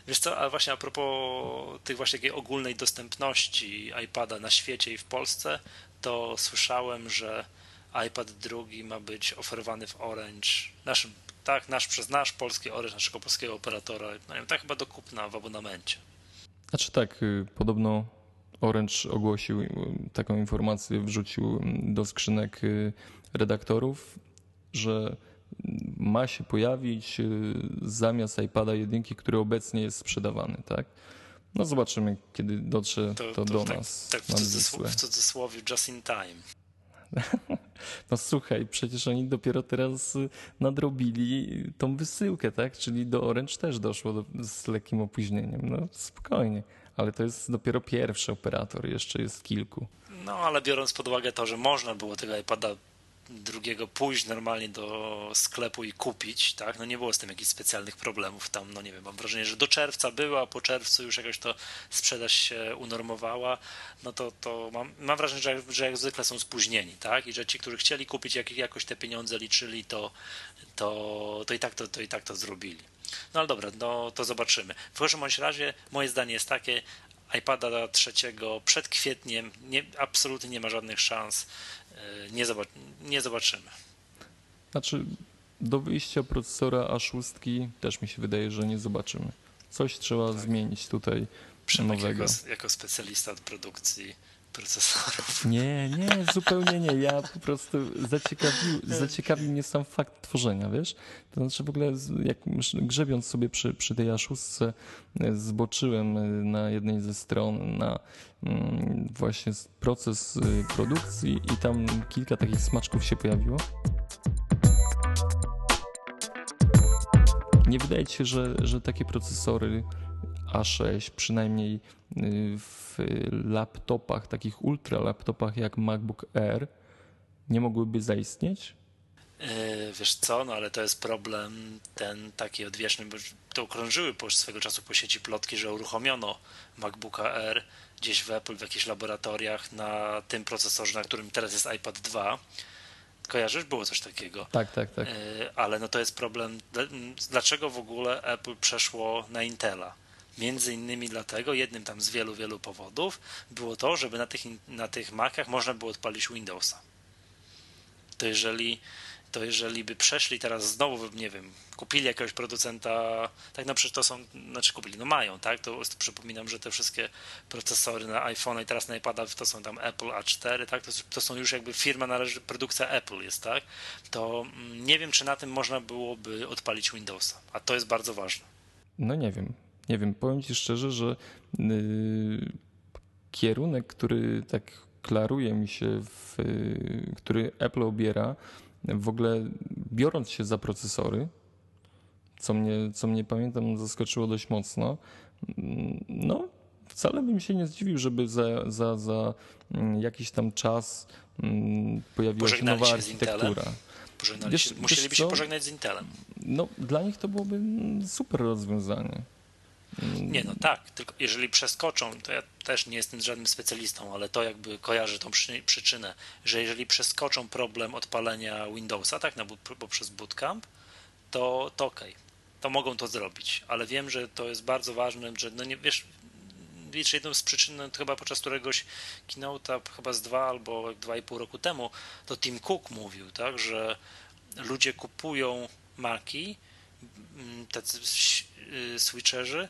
Wiesz co, a właśnie a propos tych właśnie takiej ogólnej dostępności iPada na świecie i w Polsce, to słyszałem, że iPad drugi ma być oferowany w Orange, naszym, tak, nasz, przez nasz polski Orange, naszego polskiego operatora, no wiem, tak chyba do kupna w abonamencie. Znaczy tak, y, podobno Orange ogłosił y, taką informację, wrzucił do skrzynek y, redaktorów, że ma się pojawić y, zamiast iPada jedynki, który obecnie jest sprzedawany, tak? No zobaczymy, kiedy dotrze to, to, to do tak, nas. Tak, w, cudzysłowie, w cudzysłowie just in time. <laughs> No słuchaj, przecież oni dopiero teraz y, nadrobili tą wysyłkę, tak? Czyli do Orange też doszło do, z lekkim opóźnieniem. No spokojnie, ale to jest dopiero pierwszy operator, jeszcze jest kilku. No ale biorąc pod uwagę to, że można było tego iPada drugiego pójść normalnie do sklepu i kupić, tak? No nie było z tym jakichś specjalnych problemów tam, no nie wiem, mam wrażenie, że do czerwca była, a po czerwcu już jakoś to sprzedaż się unormowała, no to, to mam, mam wrażenie, że, że jak zwykle są spóźnieni, tak? I że ci, którzy chcieli kupić, jak jakoś te pieniądze liczyli, to, to, to, i, tak to, to i tak to zrobili. No ale dobra, no to zobaczymy. W każdym bądź razie moje zdanie jest takie, iPada trzeciego przed kwietniem nie, absolutnie nie ma żadnych szans nie, zobac nie zobaczymy. Znaczy, do wyjścia procesora A6 też mi się wydaje, że nie zobaczymy. Coś trzeba tak. zmienić tutaj Przemek nowego. Jako, jako specjalista od produkcji procesorów. Nie, nie, zupełnie nie. Ja po prostu zaciekawił, zaciekawił mnie sam fakt tworzenia, wiesz? To znaczy w ogóle jak grzebiąc sobie przy, przy tej A6 e, zboczyłem e, na jednej ze stron na mm, właśnie proces e, produkcji i tam kilka takich smaczków się pojawiło. Nie wydaje ci się, że, że takie procesory A6, przynajmniej y, w laptopach, takich ultra laptopach jak MacBook Air, nie mogłyby zaistnieć? E, wiesz co, no ale to jest problem ten taki odwieczny, bo to okrążyły po swego czasu po sieci plotki, że uruchomiono MacBooka Air gdzieś w Apple w jakichś laboratoriach na tym procesorze, na którym teraz jest iPad 2. Kojarzysz? Było coś takiego. Tak, tak, tak. E, ale no to jest problem, dlaczego w ogóle Apple przeszło na Intela? Między innymi dlatego, jednym tam z wielu, wielu powodów, było to, żeby na tych, na tych Macach można było odpalić Windowsa. To jeżeli, to jeżeli by przeszli teraz znowu, nie wiem, kupili jakiegoś producenta, tak no przecież to są, znaczy kupili, no mają, tak, to, to przypominam, że te wszystkie procesory na iPhone i teraz na iPada to są tam Apple A4, tak, to, to są już jakby firma należy, produkcja Apple jest, tak, to mm, nie wiem, czy na tym można byłoby odpalić Windowsa, a to jest bardzo ważne. No nie wiem, nie wiem, powiem Ci szczerze, że yy, kierunek, który tak klaruje mi się, w, yy, który Apple obiera, w ogóle biorąc się za procesory, co mnie, co mnie pamiętam zaskoczyło dość mocno, mm, no wcale bym się nie zdziwił, żeby za, za, za mm, jakiś tam czas mm, pojawiła się nowa architektura. Wiesz, musieliby się pożegnać z Intelem. No, dla nich to byłoby super rozwiązanie. Nie, no tak, tylko jeżeli przeskoczą, to ja też nie jestem żadnym specjalistą, ale to jakby kojarzę tą przyczynę, że jeżeli przeskoczą problem odpalenia Windowsa, tak, no, bo przez bootcamp, to, to okej, okay, to mogą to zrobić, ale wiem, że to jest bardzo ważne, że no nie, wiesz, wiesz, jedną z przyczyn, no, chyba podczas któregoś keynote'a, chyba z dwa albo dwa i pół roku temu, to Tim Cook mówił, tak, że ludzie kupują Maki, Y, switcherzy,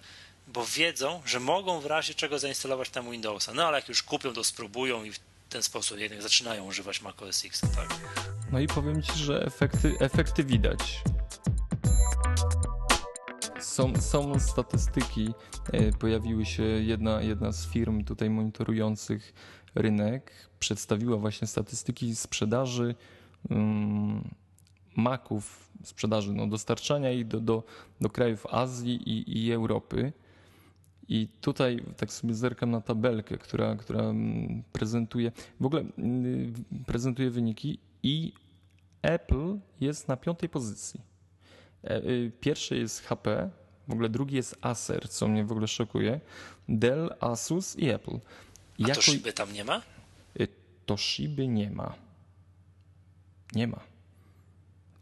bo wiedzą, że mogą w razie czego zainstalować tam Windowsa. No ale jak już kupią, to spróbują i w ten sposób jednak zaczynają używać Mac OS X, tak? No i powiem Ci, że efekty, efekty widać. są, są statystyki, e, pojawiły się jedna, jedna z firm tutaj monitorujących rynek, przedstawiła właśnie statystyki sprzedaży um, maków, sprzedaży, no, dostarczania ich do, do, do krajów Azji i, i Europy. I tutaj tak sobie zerkam na tabelkę, która, która mm, prezentuje, w ogóle mm, prezentuje wyniki i Apple jest na piątej pozycji. E, y, pierwszy jest HP, w ogóle drugi jest Acer, co mnie w ogóle szokuje. Dell, Asus i Apple. A jako... Toshiby tam nie ma? Y, Toshiby nie ma. Nie ma.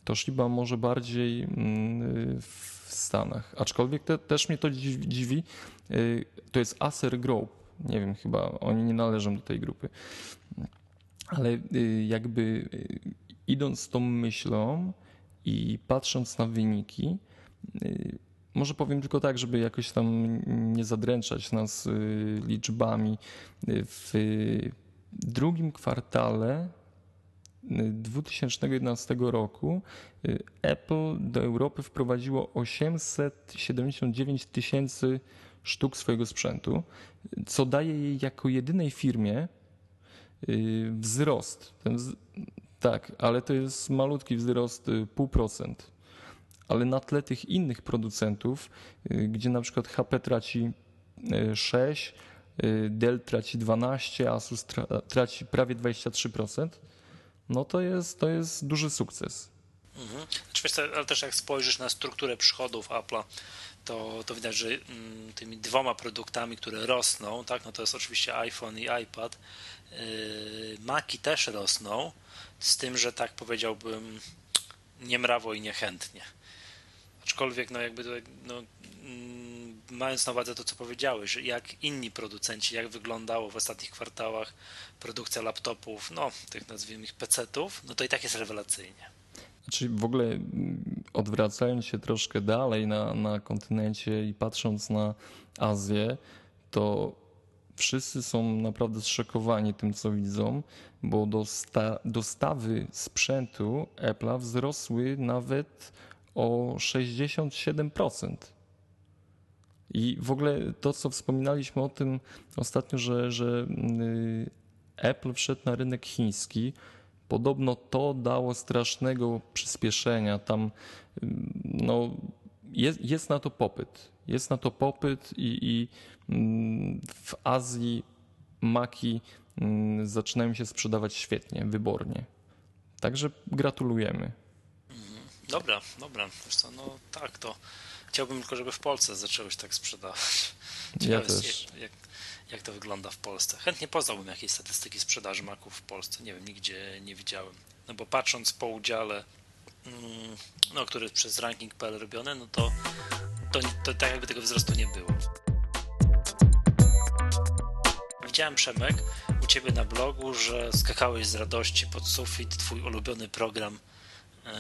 Toshiba może bardziej mm, w Stanach. Aczkolwiek te, też mnie to dziwi. Y, to jest Acer Group. Nie wiem, chyba oni nie należą do tej grupy. Ale jakby idąc tą myślą i patrząc na wyniki, y, może powiem tylko tak, żeby jakoś tam nie zadręczać nas y, liczbami. Y, w drugim kwartale 2011 roku Apple do Europy wprowadziło 879 tysięcy sztuk swojego sprzętu, co daje jej jako jedynej firmie wzrost. Ten tak, ale to jest malutki wzrost 0,5%. Y, ale na tle tych innych producentów, y, gdzie na przykład HP traci 6, y, Dell traci 12, Asus traci prawie 23%, no to jest, to jest duży sukces. Mhm. Znaczy, ale też jak spojrzysz na strukturę przychodów Apple'a, to, to widać, że mm, tymi dwoma produktami, które rosną, tak, no to jest oczywiście iPhone i iPad. Yy, Maki też rosną, z tym, że tak powiedziałbym niemrawo i niechętnie. Aczkolwiek, no jakby to, no, mm, mając na uwadze to, co powiedziałeś, jak inni producenci, jak wyglądało w ostatnich kwartałach produkcja laptopów, no tych nazwijmy ich PC-ów, no to i tak jest rewelacyjnie. Znaczy w ogóle mm, odwracając się troszkę dalej na, na kontynencie i patrząc na Azję, to wszyscy są naprawdę zszokowani tym, co widzą, bo dosta dostawy sprzętu Apple'a wzrosły nawet o 67%. I w ogóle to, co wspominaliśmy o tym ostatnio, że, że y, Apple wszedł na rynek chiński, podobno to dało strasznego przyspieszenia. Tam y, no, jest, jest na to popyt. Jest na to popyt i, i mm, w Azji maki mm, zaczynają się sprzedawać świetnie, wybornie. Także gratulujemy. Dobra, dobra. Co, no tak, to chciałbym tylko, żeby w Polsce zaczęły się tak sprzedawać. Ciekawe ja też. Jak, jak to wygląda w Polsce. Chętnie poznałbym jakieś statystyki sprzedaży maków w Polsce. Nie wiem, nigdzie nie widziałem. No bo patrząc po udziale, mm, no, który jest przez ranking.pl robiony, no to, to, to tak jakby tego wzrostu nie było. Widziałem, Przemek, u Ciebie na blogu, że skakałeś z radości pod sufit, Twój ulubiony program. Yy,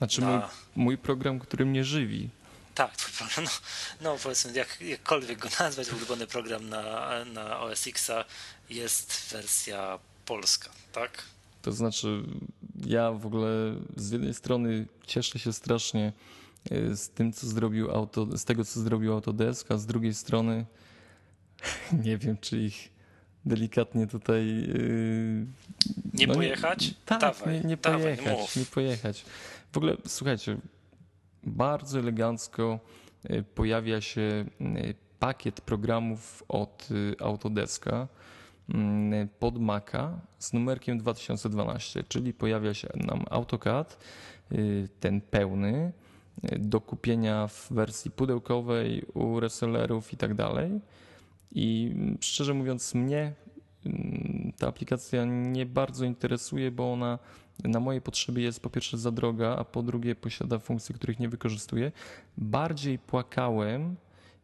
znaczy na... mój, mój program, który mnie żywi. Tak, twój <laughs> program, no, no powiedzmy, jak, jakkolwiek go nazwać, ulubiony program na, na OS Xa jest wersja polska, tak? To znaczy, ja w ogóle z jednej strony cieszę się strasznie e, z tym, co zrobił auto, z tego, co zrobił Autodesk, a z drugiej strony <laughs> nie wiem, czy ich delikatnie tutaj. Yy, nie no, pojechać? Tak, dawaj, nie, nie dawaj, pojechać. Nie pojechać. W ogóle słuchajcie, bardzo elegancko y, pojawia się y, pakiet programów od y, Autodeska pod Maca z numerkiem 2012, czyli pojawia się nam AutoCAD, ten pełny, do kupienia w wersji pudełkowej u resellerów i tak dalej. I szczerze mówiąc, mnie ta aplikacja nie bardzo interesuje, bo ona na moje potrzeby jest po pierwsze za droga, a po drugie posiada funkcje, których nie wykorzystuję. Bardziej płakałem,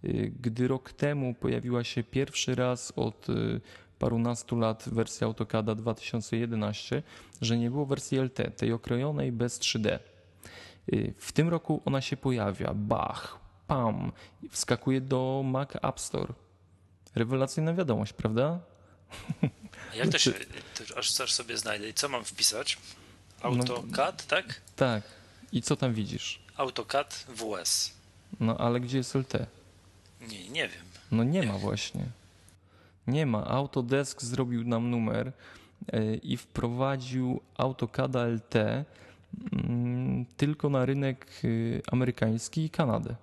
y, gdy rok temu pojawiła się pierwszy raz od y, parunastu lat wersja AutoCADa 2011, że nie było wersji LT, tej okrojonej bez 3D. Y, w tym roku ona się pojawia, bach, pam, wskakuje do Mac App Store. Rewelacyjna wiadomość, prawda? A jak to się, to aż, aż sobie znajdę i co mam wpisać? AutoCAD, no, tak? Tak. I co tam widzisz? AutoCAD WS. No ale gdzie jest LT? Nie, nie wiem. No nie ma właśnie. Nie ma. Autodesk zrobił nam numer e, i wprowadził AutoCAD LT mm, tylko na rynek y, amerykański i Kanadę.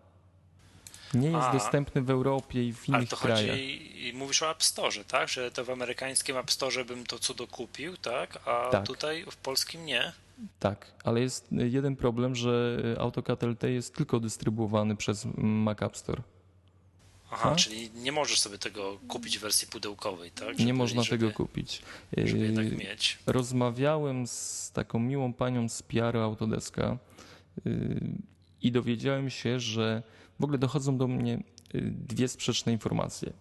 Nie jest A. dostępny w Europie i w Ale innych to krajach. chodzi, i mówisz o App Store, tak? Że to w amerykańskim App Store bym to cudo kupił, tak? A Tak. tutaj w polskim nie. Tak, ale jest jeden problem, że AutoCAD LT jest tylko dystrybuowany przez Mac App Store. Aha, A? czyli nie możesz sobie tego kupić w wersji pudełkowej, tak? Nie Żeby- można żeby, tego kupić. Żeby Yy, jednak mieć. Rozmawiałem z taką miłą panią z PR Autodeska yy, i dowiedziałem się, że w ogóle dochodzą do mnie yy, dwie sprzeczne informacje.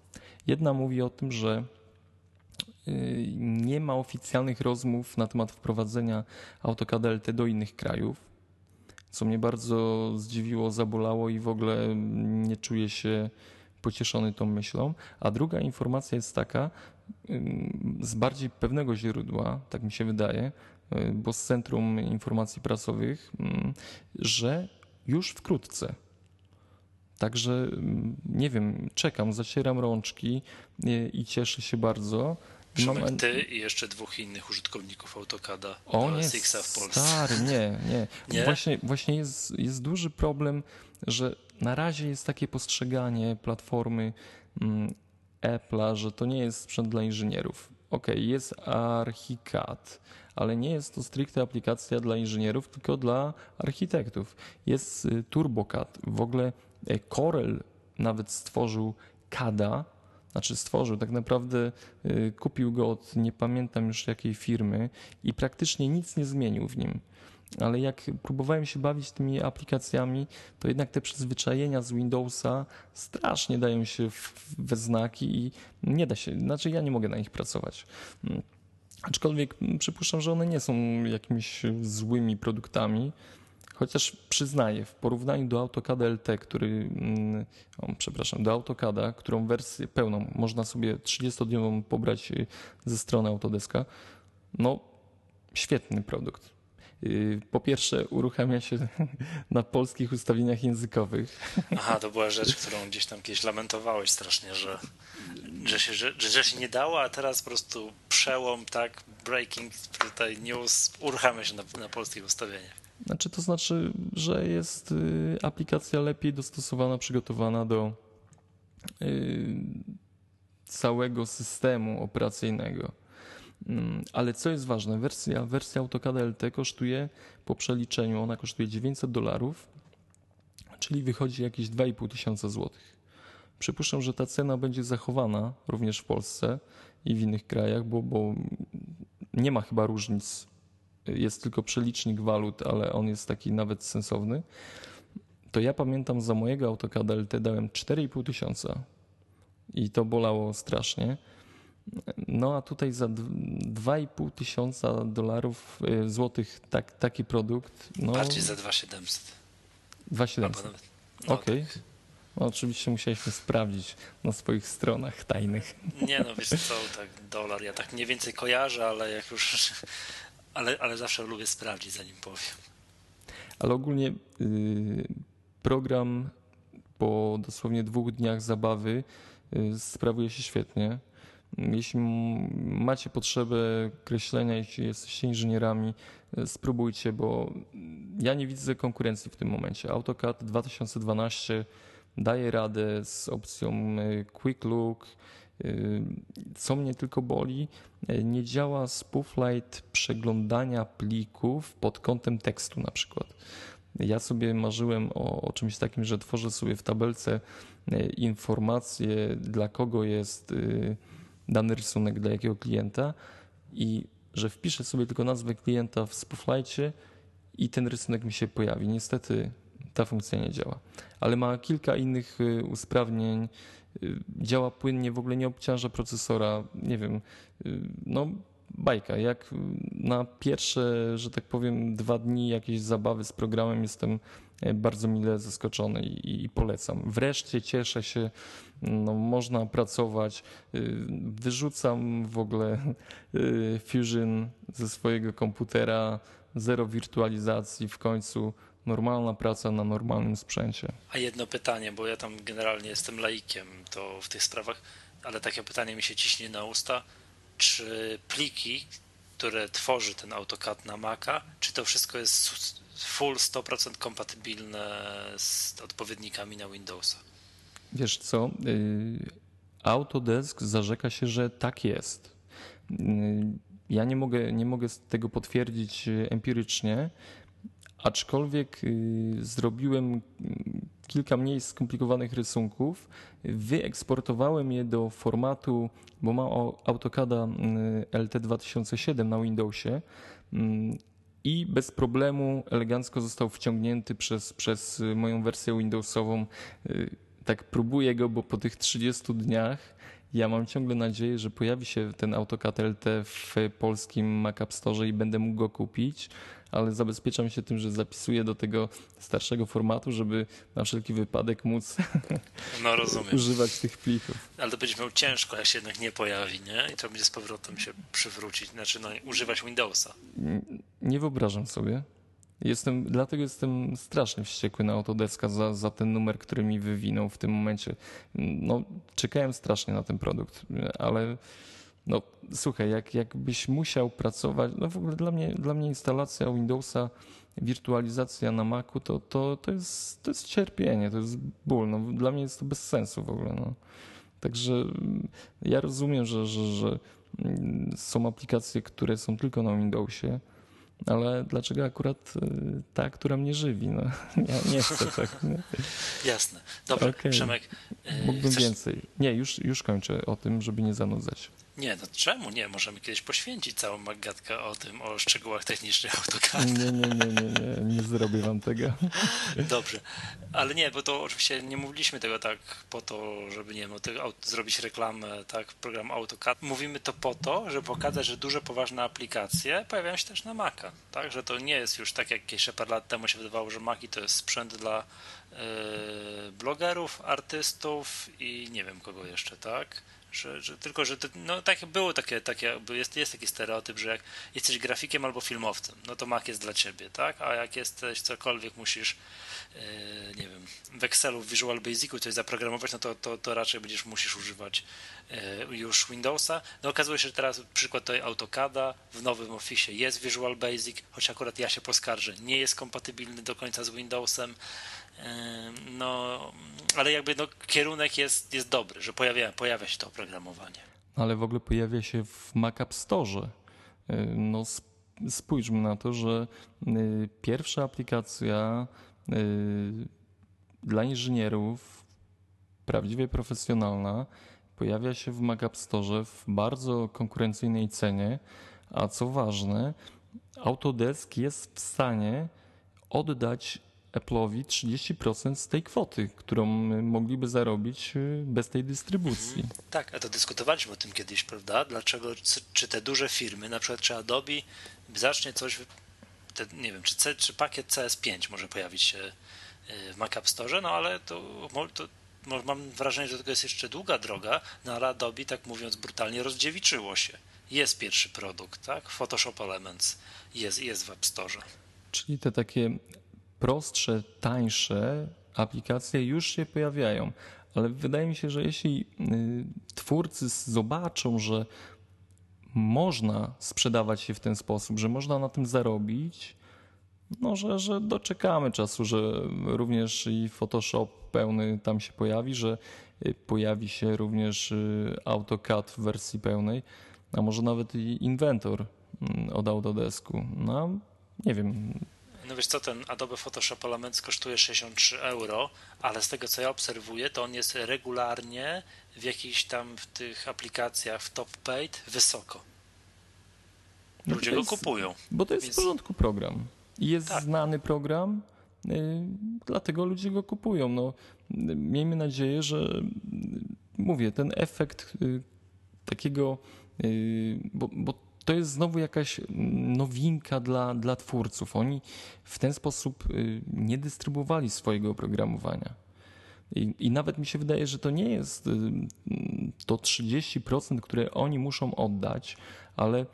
Jedna mówi o tym, że yy, nie ma oficjalnych rozmów na temat wprowadzenia AutoCAD LT do innych krajów, co mnie bardzo zdziwiło, zabolało i w ogóle nie czuję się pocieszony tą myślą. A druga informacja jest taka, ym, z bardziej pewnego źródła, tak mi się wydaje, y, bo z Centrum Informacji Prasowych, że już wkrótce. Także ym, nie wiem, czekam, zacieram rączki i cieszę się bardzo. Szymek, Mam- ty i jeszcze dwóch innych użytkowników AutoCADa o nie, PSX-a w Polsce. stary, nie, nie. <laughs> Nie? Właśnie, właśnie jest, jest duży problem, że na razie jest takie postrzeganie platformy mm, Apple'a, że to nie jest sprzęt dla inżynierów. Okej, jest ArchiCAD, ale nie jest to stricte aplikacja dla inżynierów, tylko dla architektów. Jest y, TurboCAD. W ogóle Corel nawet stworzył CADa, znaczy stworzył, tak naprawdę y, kupił go od nie pamiętam już jakiej firmy i praktycznie nic nie zmienił w nim. Ale jak próbowałem się bawić tymi aplikacjami, to jednak te przyzwyczajenia z Windowsa strasznie dają się we znaki i nie da się, znaczy ja nie mogę na nich pracować. Mm. Aczkolwiek przypuszczam, że one nie są jakimiś złymi produktami, chociaż przyznaję, w porównaniu do AutoCAD LT, który, mm, o, przepraszam, do AutoCADa, którą wersję pełną można sobie 30-dniową pobrać y, ze strony Autodeska, no świetny produkt. Y, Po pierwsze, uruchamia się <laughs> na polskich ustawieniach językowych. Aha, to była rzecz, <laughs> którą gdzieś tam kiedyś lamentowałeś strasznie, że, że, się, że, że się nie dało, a teraz po prostu przełom, tak, breaking tutaj news uruchamia się na, na polskich ustawieniach. Znaczy, to znaczy, że jest y, aplikacja lepiej dostosowana, przygotowana do y, całego systemu operacyjnego. Mm, Ale co jest ważne, wersja, wersja AutoCAD LT kosztuje po przeliczeniu, ona kosztuje 900 dolarów, czyli wychodzi jakieś 2,5 tysiąca złotych. Przypuszczam, że ta cena będzie zachowana również w Polsce i w innych krajach, bo, bo nie ma chyba różnic jest tylko przelicznik walut, ale on jest taki nawet sensowny, to ja pamiętam za mojego AutoCAD LT dałem 4,5 tysiąca i to bolało strasznie. No a tutaj za d- 2,5 tysiąca dolarów, y, złotych tak, taki produkt, no Bardziej za 2700. Albo 2,700. nawet, no, Okej. No, oczywiście musieliśmy sprawdzić na swoich stronach tajnych. tak. Nie no, wiesz co, tak dolar, ja tak mniej więcej kojarzę, ale jak już... Ale, ale zawsze lubię sprawdzić, zanim powiem. Ale ogólnie y, program po dosłownie dwóch dniach zabawy y, sprawuje się świetnie. Jeśli macie potrzebę kreślenia, jeśli jesteście inżynierami, y, spróbujcie, bo ja nie widzę konkurencji w tym momencie. AutoCAD 2012 daje radę z opcją Quick Look. Y, Co mnie tylko boli, y, nie działa Spooflight przeglądania plików pod kątem tekstu na przykład. Ja sobie marzyłem o, o czymś takim, że tworzę sobie w tabelce y, informacje, dla kogo jest dany rysunek, dla jakiego klienta i że wpiszę sobie tylko nazwę klienta w Spooflightie i ten rysunek mi się pojawi. Niestety ta funkcja nie działa, ale ma kilka innych usprawnień. Y, Działa płynnie, w ogóle nie obciąża procesora. Nie wiem, y, no bajka. Jak na pierwsze, że tak powiem, dwa dni jakiejś zabawy z programem jestem e, bardzo mile zaskoczony i, i polecam. Wreszcie cieszę się, no, można pracować. Y, Wyrzucam w ogóle Fusion ze swojego komputera, zero wirtualizacji w końcu. Normalna praca na normalnym sprzęcie. A jedno pytanie, bo ja tam generalnie jestem laikiem to w tych sprawach, ale takie pytanie mi się ciśnie na usta. Czy pliki, które tworzy ten AutoCAD na Maca, czy to wszystko jest full 100% kompatybilne z odpowiednikami na Windowsa? Wiesz co, y, Autodesk zarzeka się, że tak jest. Y, ja nie mogę, nie mogę tego potwierdzić empirycznie, aczkolwiek y, zrobiłem kilka mniej skomplikowanych rysunków, wyeksportowałem je do formatu, bo mam AutoCADa LT2007 na Windowsie i bez problemu elegancko został wciągnięty przez, przez moją wersję Windowsową. Tak próbuję go, bo po tych 30 dniach ja mam ciągle nadzieję, że pojawi się ten AutoCAD LT w polskim Mac App Store i będę mógł go kupić, ale zabezpieczam się tym, że zapisuję do tego starszego formatu, żeby na wszelki wypadek móc no, <laughs> używać tych plików. Ale to będzie miał ciężko, jak się jednak nie pojawi, nie? I to będzie z powrotem się przywrócić, znaczy no, używać Windowsa. Nie, wyobrażam sobie. Jestem, dlatego jestem strasznie wściekły na Autodeska za, za ten numer, który mi wywinął w tym momencie. No, czekałem strasznie na ten produkt, ale no, słuchaj, jak, jakbyś musiał pracować, no w ogóle dla mnie, dla mnie instalacja Windowsa, wirtualizacja na Macu to, to, to, jest, to jest cierpienie, to jest ból. No, dla mnie jest to bez sensu w ogóle. No. Także mm, ja rozumiem, że, że, że mm, są aplikacje, które są tylko na Windowsie, ale dlaczego akurat y, ta, która mnie żywi? No, <laughs> ja nie chcę tak. Nie? Jasne. Dobrze, okay. Przemek. Mógłbym chcesz... więcej. Nie, już, już kończę o tym, żeby nie zanudzać. Nie, no czemu nie? Możemy kiedyś poświęcić całą magatkę o tym, o szczegółach technicznych AutoCAD. Nie, nie, nie, nie, nie, nie zrobię wam tego. Dobrze, ale nie, bo to oczywiście nie mówiliśmy tego tak po to, żeby, nie wiem, zrobić reklamę, tak, program AutoCAD. Mówimy to po to, żeby pokazać, że duże, poważne aplikacje pojawiają się też na Maca, tak, że to nie jest już tak, jak jakieś parę lat temu się wydawało, że Maci to jest sprzęt dla yy, blogerów, artystów i nie wiem kogo jeszcze, tak, że, że, tylko, że no, tak było takie, takie jest, jest taki stereotyp, że jak jesteś grafikiem albo filmowcem, no to Mac jest dla ciebie, tak? A jak jesteś cokolwiek musisz, yy, nie wiem, w Excelu, w Visual Basicu coś zaprogramować, no to, to, to raczej będziesz musisz używać yy, już Windowsa. No okazuje się, że teraz przykład tutaj AutoCADa w nowym Office jest Visual Basic, choć akurat ja się poskarżę, nie jest kompatybilny do końca z Windowsem. No, ale jakby no, kierunek jest, jest dobry, że pojawia, pojawia się to oprogramowanie. Ale w ogóle pojawia się w Mac App Store. No, spójrzmy na to, że y, pierwsza aplikacja y, dla inżynierów, prawdziwie profesjonalna, pojawia się w Mac App Store w bardzo konkurencyjnej cenie, a co ważne, Autodesk jest w stanie oddać Apple'owi 30% z tej kwoty, którą mogliby zarobić y, bez tej dystrybucji. Mhm. Tak, a to dyskutowaliśmy o tym kiedyś, prawda? Dlaczego, czy te duże firmy, na przykład czy Adobe, zacznie coś, te, nie wiem, czy, C, czy pakiet CS5 może pojawić się y, w Mac App Store, no ale to, to mam wrażenie, że to jest jeszcze długa droga, no ale Adobe, tak mówiąc brutalnie, rozdziewiczyło się. Jest pierwszy produkt, tak? Photoshop Elements jest, jest w App Store. Czyli te takie prostsze, tańsze aplikacje już się pojawiają, ale wydaje mi się, że jeśli y, twórcy zobaczą, że można sprzedawać się w ten sposób, że można na tym zarobić, no, że, że doczekamy czasu, że również i Photoshop pełny tam się pojawi, że y, pojawi się również y, AutoCAD w wersji pełnej, a może nawet i Inventor mm, od Autodesku. No, nie wiem, no wiesz co, ten Adobe Photoshop Elements kosztuje 63 euro, ale z tego co ja obserwuję, to on jest regularnie w jakichś tam w tych aplikacjach w top paid wysoko. No Ludzie jest, go kupują. Bo to jest więc... w porządku program. Jest tak. znany program, yy, dlatego ludzie go kupują. No, miejmy nadzieję, że mówię, ten efekt yy, takiego, bo, bo to jest znowu jakaś nowinka dla, dla twórców. Oni w ten sposób y, nie dystrybuowali swojego oprogramowania. I, I, nawet mi się wydaje, że to nie jest y, to 30%, które oni muszą oddać, ale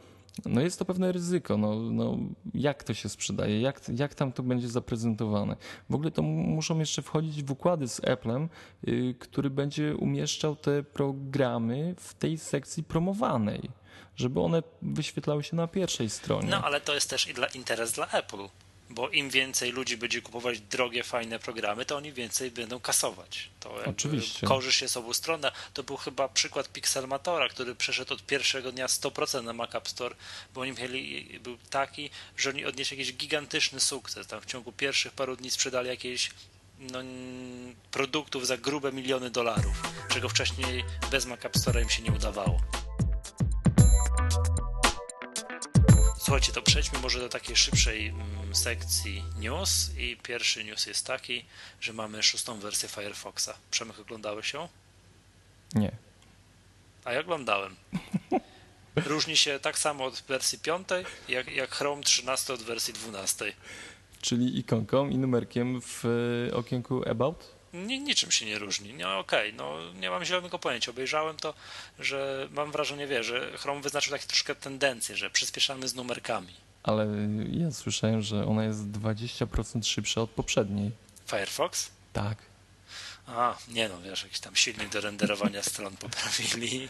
no jest to pewne ryzyko. No, no, jak to się sprzedaje, jak, jak tam to będzie zaprezentowane. W ogóle to muszą jeszcze wchodzić w układy z Applem, yy, który będzie umieszczał te programy w tej sekcji promowanej, żeby one wyświetlały się na pierwszej stronie. No ale to jest też i dla interes dla Apple bo im więcej ludzi będzie kupować drogie, fajne programy, to oni więcej będą kasować. To Oczywiście. Korzyść jest obustronna. To był chyba przykład Pixelmatora, który przeszedł od pierwszego dnia 100% na Mac App Store, bo oni mieli, był taki, że oni odnieśli jakiś gigantyczny sukces. Tam w ciągu pierwszych paru dni sprzedali jakieś no, produktów za grube miliony dolarów, czego wcześniej bez Mac App Store im się nie udawało. Słuchajcie, to przejdźmy może do takiej szybszej mm, sekcji news i pierwszy news jest taki, że mamy szóstą wersję Firefoxa. Przemek, oglądałeś ją? Nie. A ja oglądałem. <laughs> Różni się tak samo od wersji piątej, jak, jak Chrome 13 od wersji 12. Czyli ikonką i numerkiem w e, okienku About? Ni, niczym się nie różni. No okej, okay, no nie mam zielonego pojęcia. Obejrzałem to, że mam wrażenie, wie, że Chrome wyznaczył takie troszkę tendencję, że przyspieszamy z numerkami. Ale ja słyszałem, że ona jest 20% szybsza od poprzedniej. Firefox? Tak. A, nie no, wiesz, jakiś tam silnik do renderowania stron poprawili.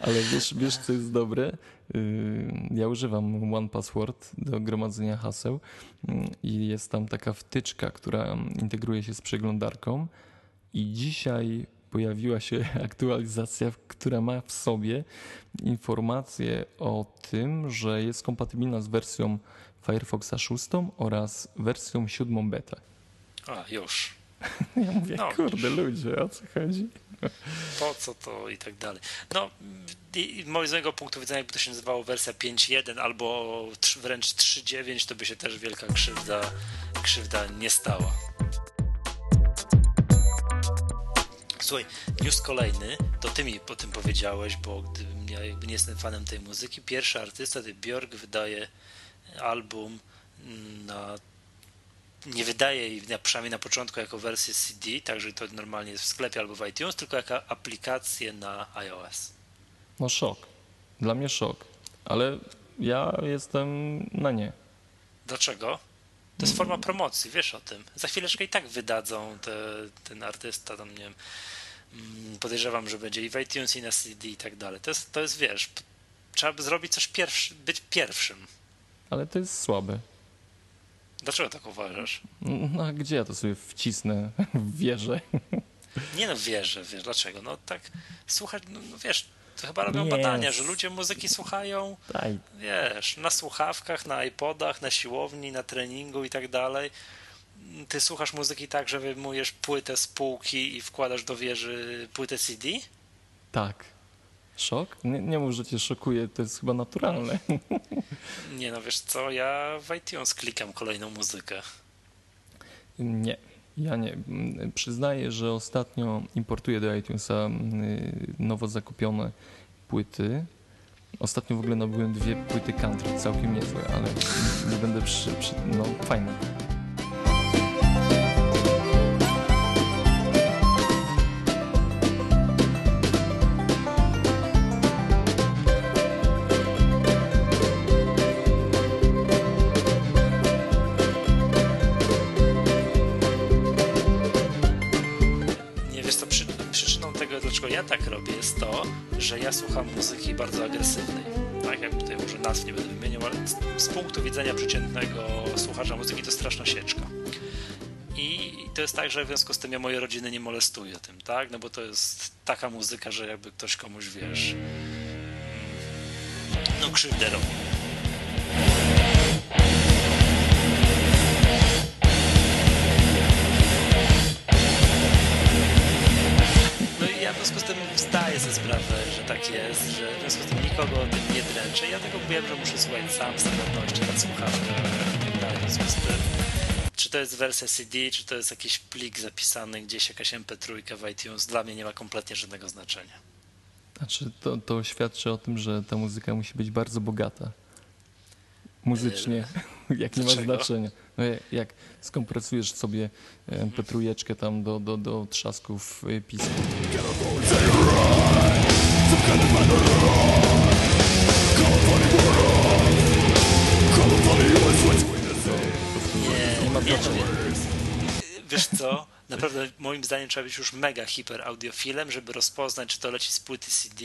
Ale wiesz, wiesz, co jest dobre? Y, ja używam One Password do gromadzenia haseł y, i jest tam taka wtyczka, która integruje się z przeglądarką i dzisiaj pojawiła się <laughs> aktualizacja, która ma w sobie informację o tym, że jest kompatybilna z wersją Firefoxa 6 oraz wersją 7 beta. A, już. <laughs> Ja mówię, no, kurde ludzie, o co chodzi? <laughs> Po co to i tak dalej. No, i, z mojego punktu widzenia, jakby to się nazywało wersja 5.1 albo wręcz 3.9, to by się też wielka krzywda, krzywda nie stała. Słuchaj, news kolejny, to ty mi po tym powiedziałeś, bo gdybym ja jakby nie jestem fanem tej muzyki, pierwszy artysta, ty Björk wydaje album na nie wydaje jej przynajmniej na początku jako wersję CD, także to normalnie jest w sklepie albo w iTunes, tylko jako aplikację na iOS. No szok. Dla mnie szok. Ale ja jestem na nie. Dlaczego? To jest forma promocji, wiesz o tym. Za chwileczkę i tak wydadzą te, ten artysta, tam nie wiem, mm, podejrzewam, że będzie i w iTunes, i na CD i tak dalej. To jest, to jest wiesz, trzeba by zrobić coś pierwszy, być pierwszym. Ale to jest słabe. Dlaczego tak uważasz? No a gdzie ja to sobie wcisnę w wieżę? Nie no, wierzę, wiesz, dlaczego? No tak, słuchać, no, no wiesz, to chyba robią badania, że ludzie muzyki słuchają, Daj. wiesz, na słuchawkach, na iPodach, na siłowni, na treningu i tak dalej. Ty słuchasz muzyki tak, że wyjmujesz płytę z półki i wkładasz do wieży płytę CD? Tak. Szok? Nie, nie mów, że cię szokuje, to jest chyba naturalne. <laughs> Nie no, wiesz co, ja w iTunes klikam kolejną muzykę. Nie, ja nie. Przyznaję, że ostatnio importuję do iTunesa nowo zakupione płyty. Ostatnio w ogóle nabyłem dwie płyty country, całkiem niezłe, ale nie będę przy, przy no fajne. Że ja słucham muzyki bardzo agresywnej. Tak, jak tutaj może nazw nie będę wymieniał, ale z punktu widzenia przeciętnego słuchacza muzyki to straszna sieczka. I to jest tak, że w związku z tym ja mojej rodziny nie molestuję tym, tak? No bo to jest taka muzyka, że jakby ktoś komuś, wiesz, no krzywdę robi. w związku z tym zdaję sobie sprawę, tak jest, że w związku z tym nikogo o tym nie dręczę. Ja tego wiem, że muszę słuchać sam z samotności na słuchawkach tak. W związku z tym, czy to jest wersja CD, czy to jest jakiś plik zapisany gdzieś, jakaś MP3 w iTunes, dla mnie nie ma kompletnie żadnego znaczenia. Znaczy, to, to świadczy o tym, że ta muzyka musi być bardzo bogata. Muzycznie, <laughs> jak nie ma znaczenia. No jak skompresujesz sobie petrujeczkę tam do, do, do trzasków pisma. California wiesz co, naprawdę moim zdaniem trzeba być już mega hiperaudiofilem, żeby rozpoznać, czy to leci z płyty CD,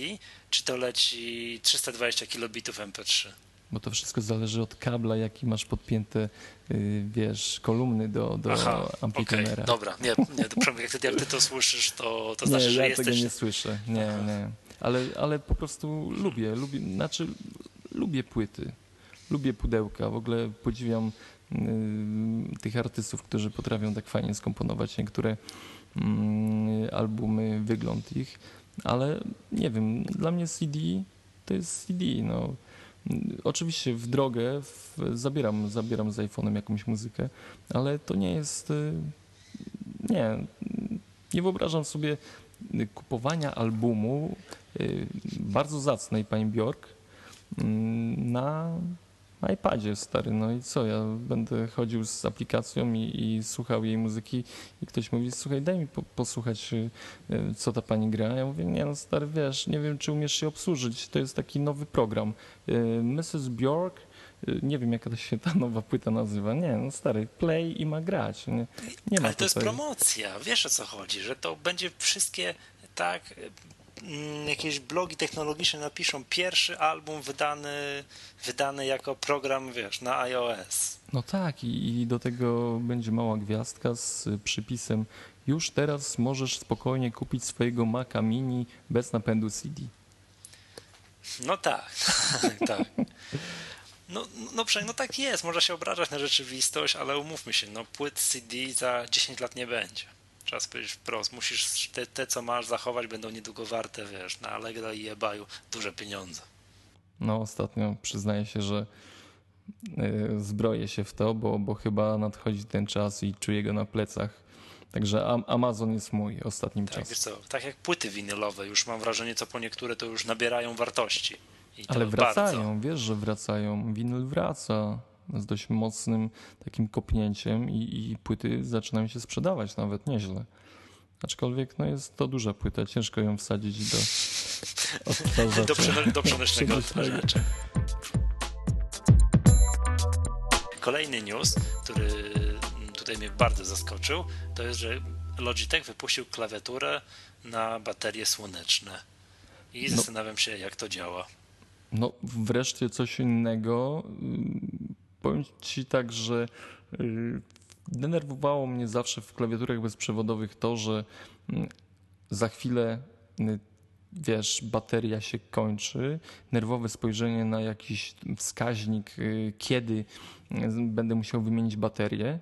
czy to leci 320 kilobitów MP3. Bo to wszystko zależy od kabla, jaki masz podpięte, y, wiesz, kolumny do, do Aha, amplitonera. Okay, dobra, nie, nie, jak ty, jak ty to słyszysz, to, to znaczy, nie, że ja jesteś... tego nie słyszę, nie, Aha. nie. Ale, ale po prostu lubię, lubię, znaczy lubię płyty, lubię pudełka, w ogóle podziwiam y, tych artystów, którzy potrafią tak fajnie skomponować niektóre y, albumy, wygląd ich, ale nie wiem, dla mnie CD to jest CD, no. Oczywiście w drogę w, zabieram, zabieram z iPhone'em jakąś muzykę, ale to nie jest, y, nie, nie wyobrażam sobie kupowania albumu bardzo zacnej pani Bjork mm, na iPadzie stary, no i co, ja będę chodził z aplikacją i, i słuchał jej muzyki i ktoś mówi, słuchaj, daj mi po, posłuchać, y, y, co ta pani gra. Ja mówię, nie no stary, wiesz, nie wiem, czy umiesz się obsłużyć, to jest taki nowy program. Mrs. Bjork, nie wiem, jaka to się ta nowa płyta nazywa. Nie, no stary, play i ma grać. Nie, nie ma Ale to jest tutaj- promocja, wiesz o co chodzi, że to będzie wszystkie tak jakieś blogi technologiczne napiszą pierwszy album wydany, wydany jako program, wiesz, na iOS. No tak, i, i do tego będzie mała gwiazdka z przypisem już teraz możesz spokojnie kupić swojego Maca Mini bez napędu CD. No tak, <laughs> tak. No, no, no tak jest, można się obrażać na rzeczywistość, ale umówmy się, no płyt CD za 10 lat nie będzie. Trzeba powiedzieć wprost, musisz te, te, co masz zachować, będą niedługo warte, wiesz, na Allegro i eBayu duże pieniądze. No ostatnio przyznaję się, że y, zbroję się w to, bo, bo chyba nadchodzi ten czas i czuję go na plecach. Także Am- Amazon jest mój ostatnim Tak, czasem. co, tak jak płyty winylowe, już mam wrażenie, co po niektóre to już nabierają wartości. Ale bardzo. wracają, wiesz, że wracają. Winyl wraca z dość mocnym takim kopnięciem i, i płyty zaczynają się sprzedawać nawet nieźle. Aczkolwiek no jest to duża płyta, ciężko ją wsadzić do odtwarzacza. Do, przeno- do przenośnego odtwarzacza. Kolejny news, który tutaj mnie bardzo zaskoczył, to jest, że Logitech wypuścił klawiaturę na baterie słoneczne. I No. zastanawiam się, jak to działa. No wreszcie coś innego. Powiem ci tak, że y, denerwowało mnie zawsze w klawiaturach bezprzewodowych to, że mm, za chwilę y, wiesz, bateria się kończy, nerwowe spojrzenie na jakiś wskaźnik, y, kiedy będę musiał wymienić baterię.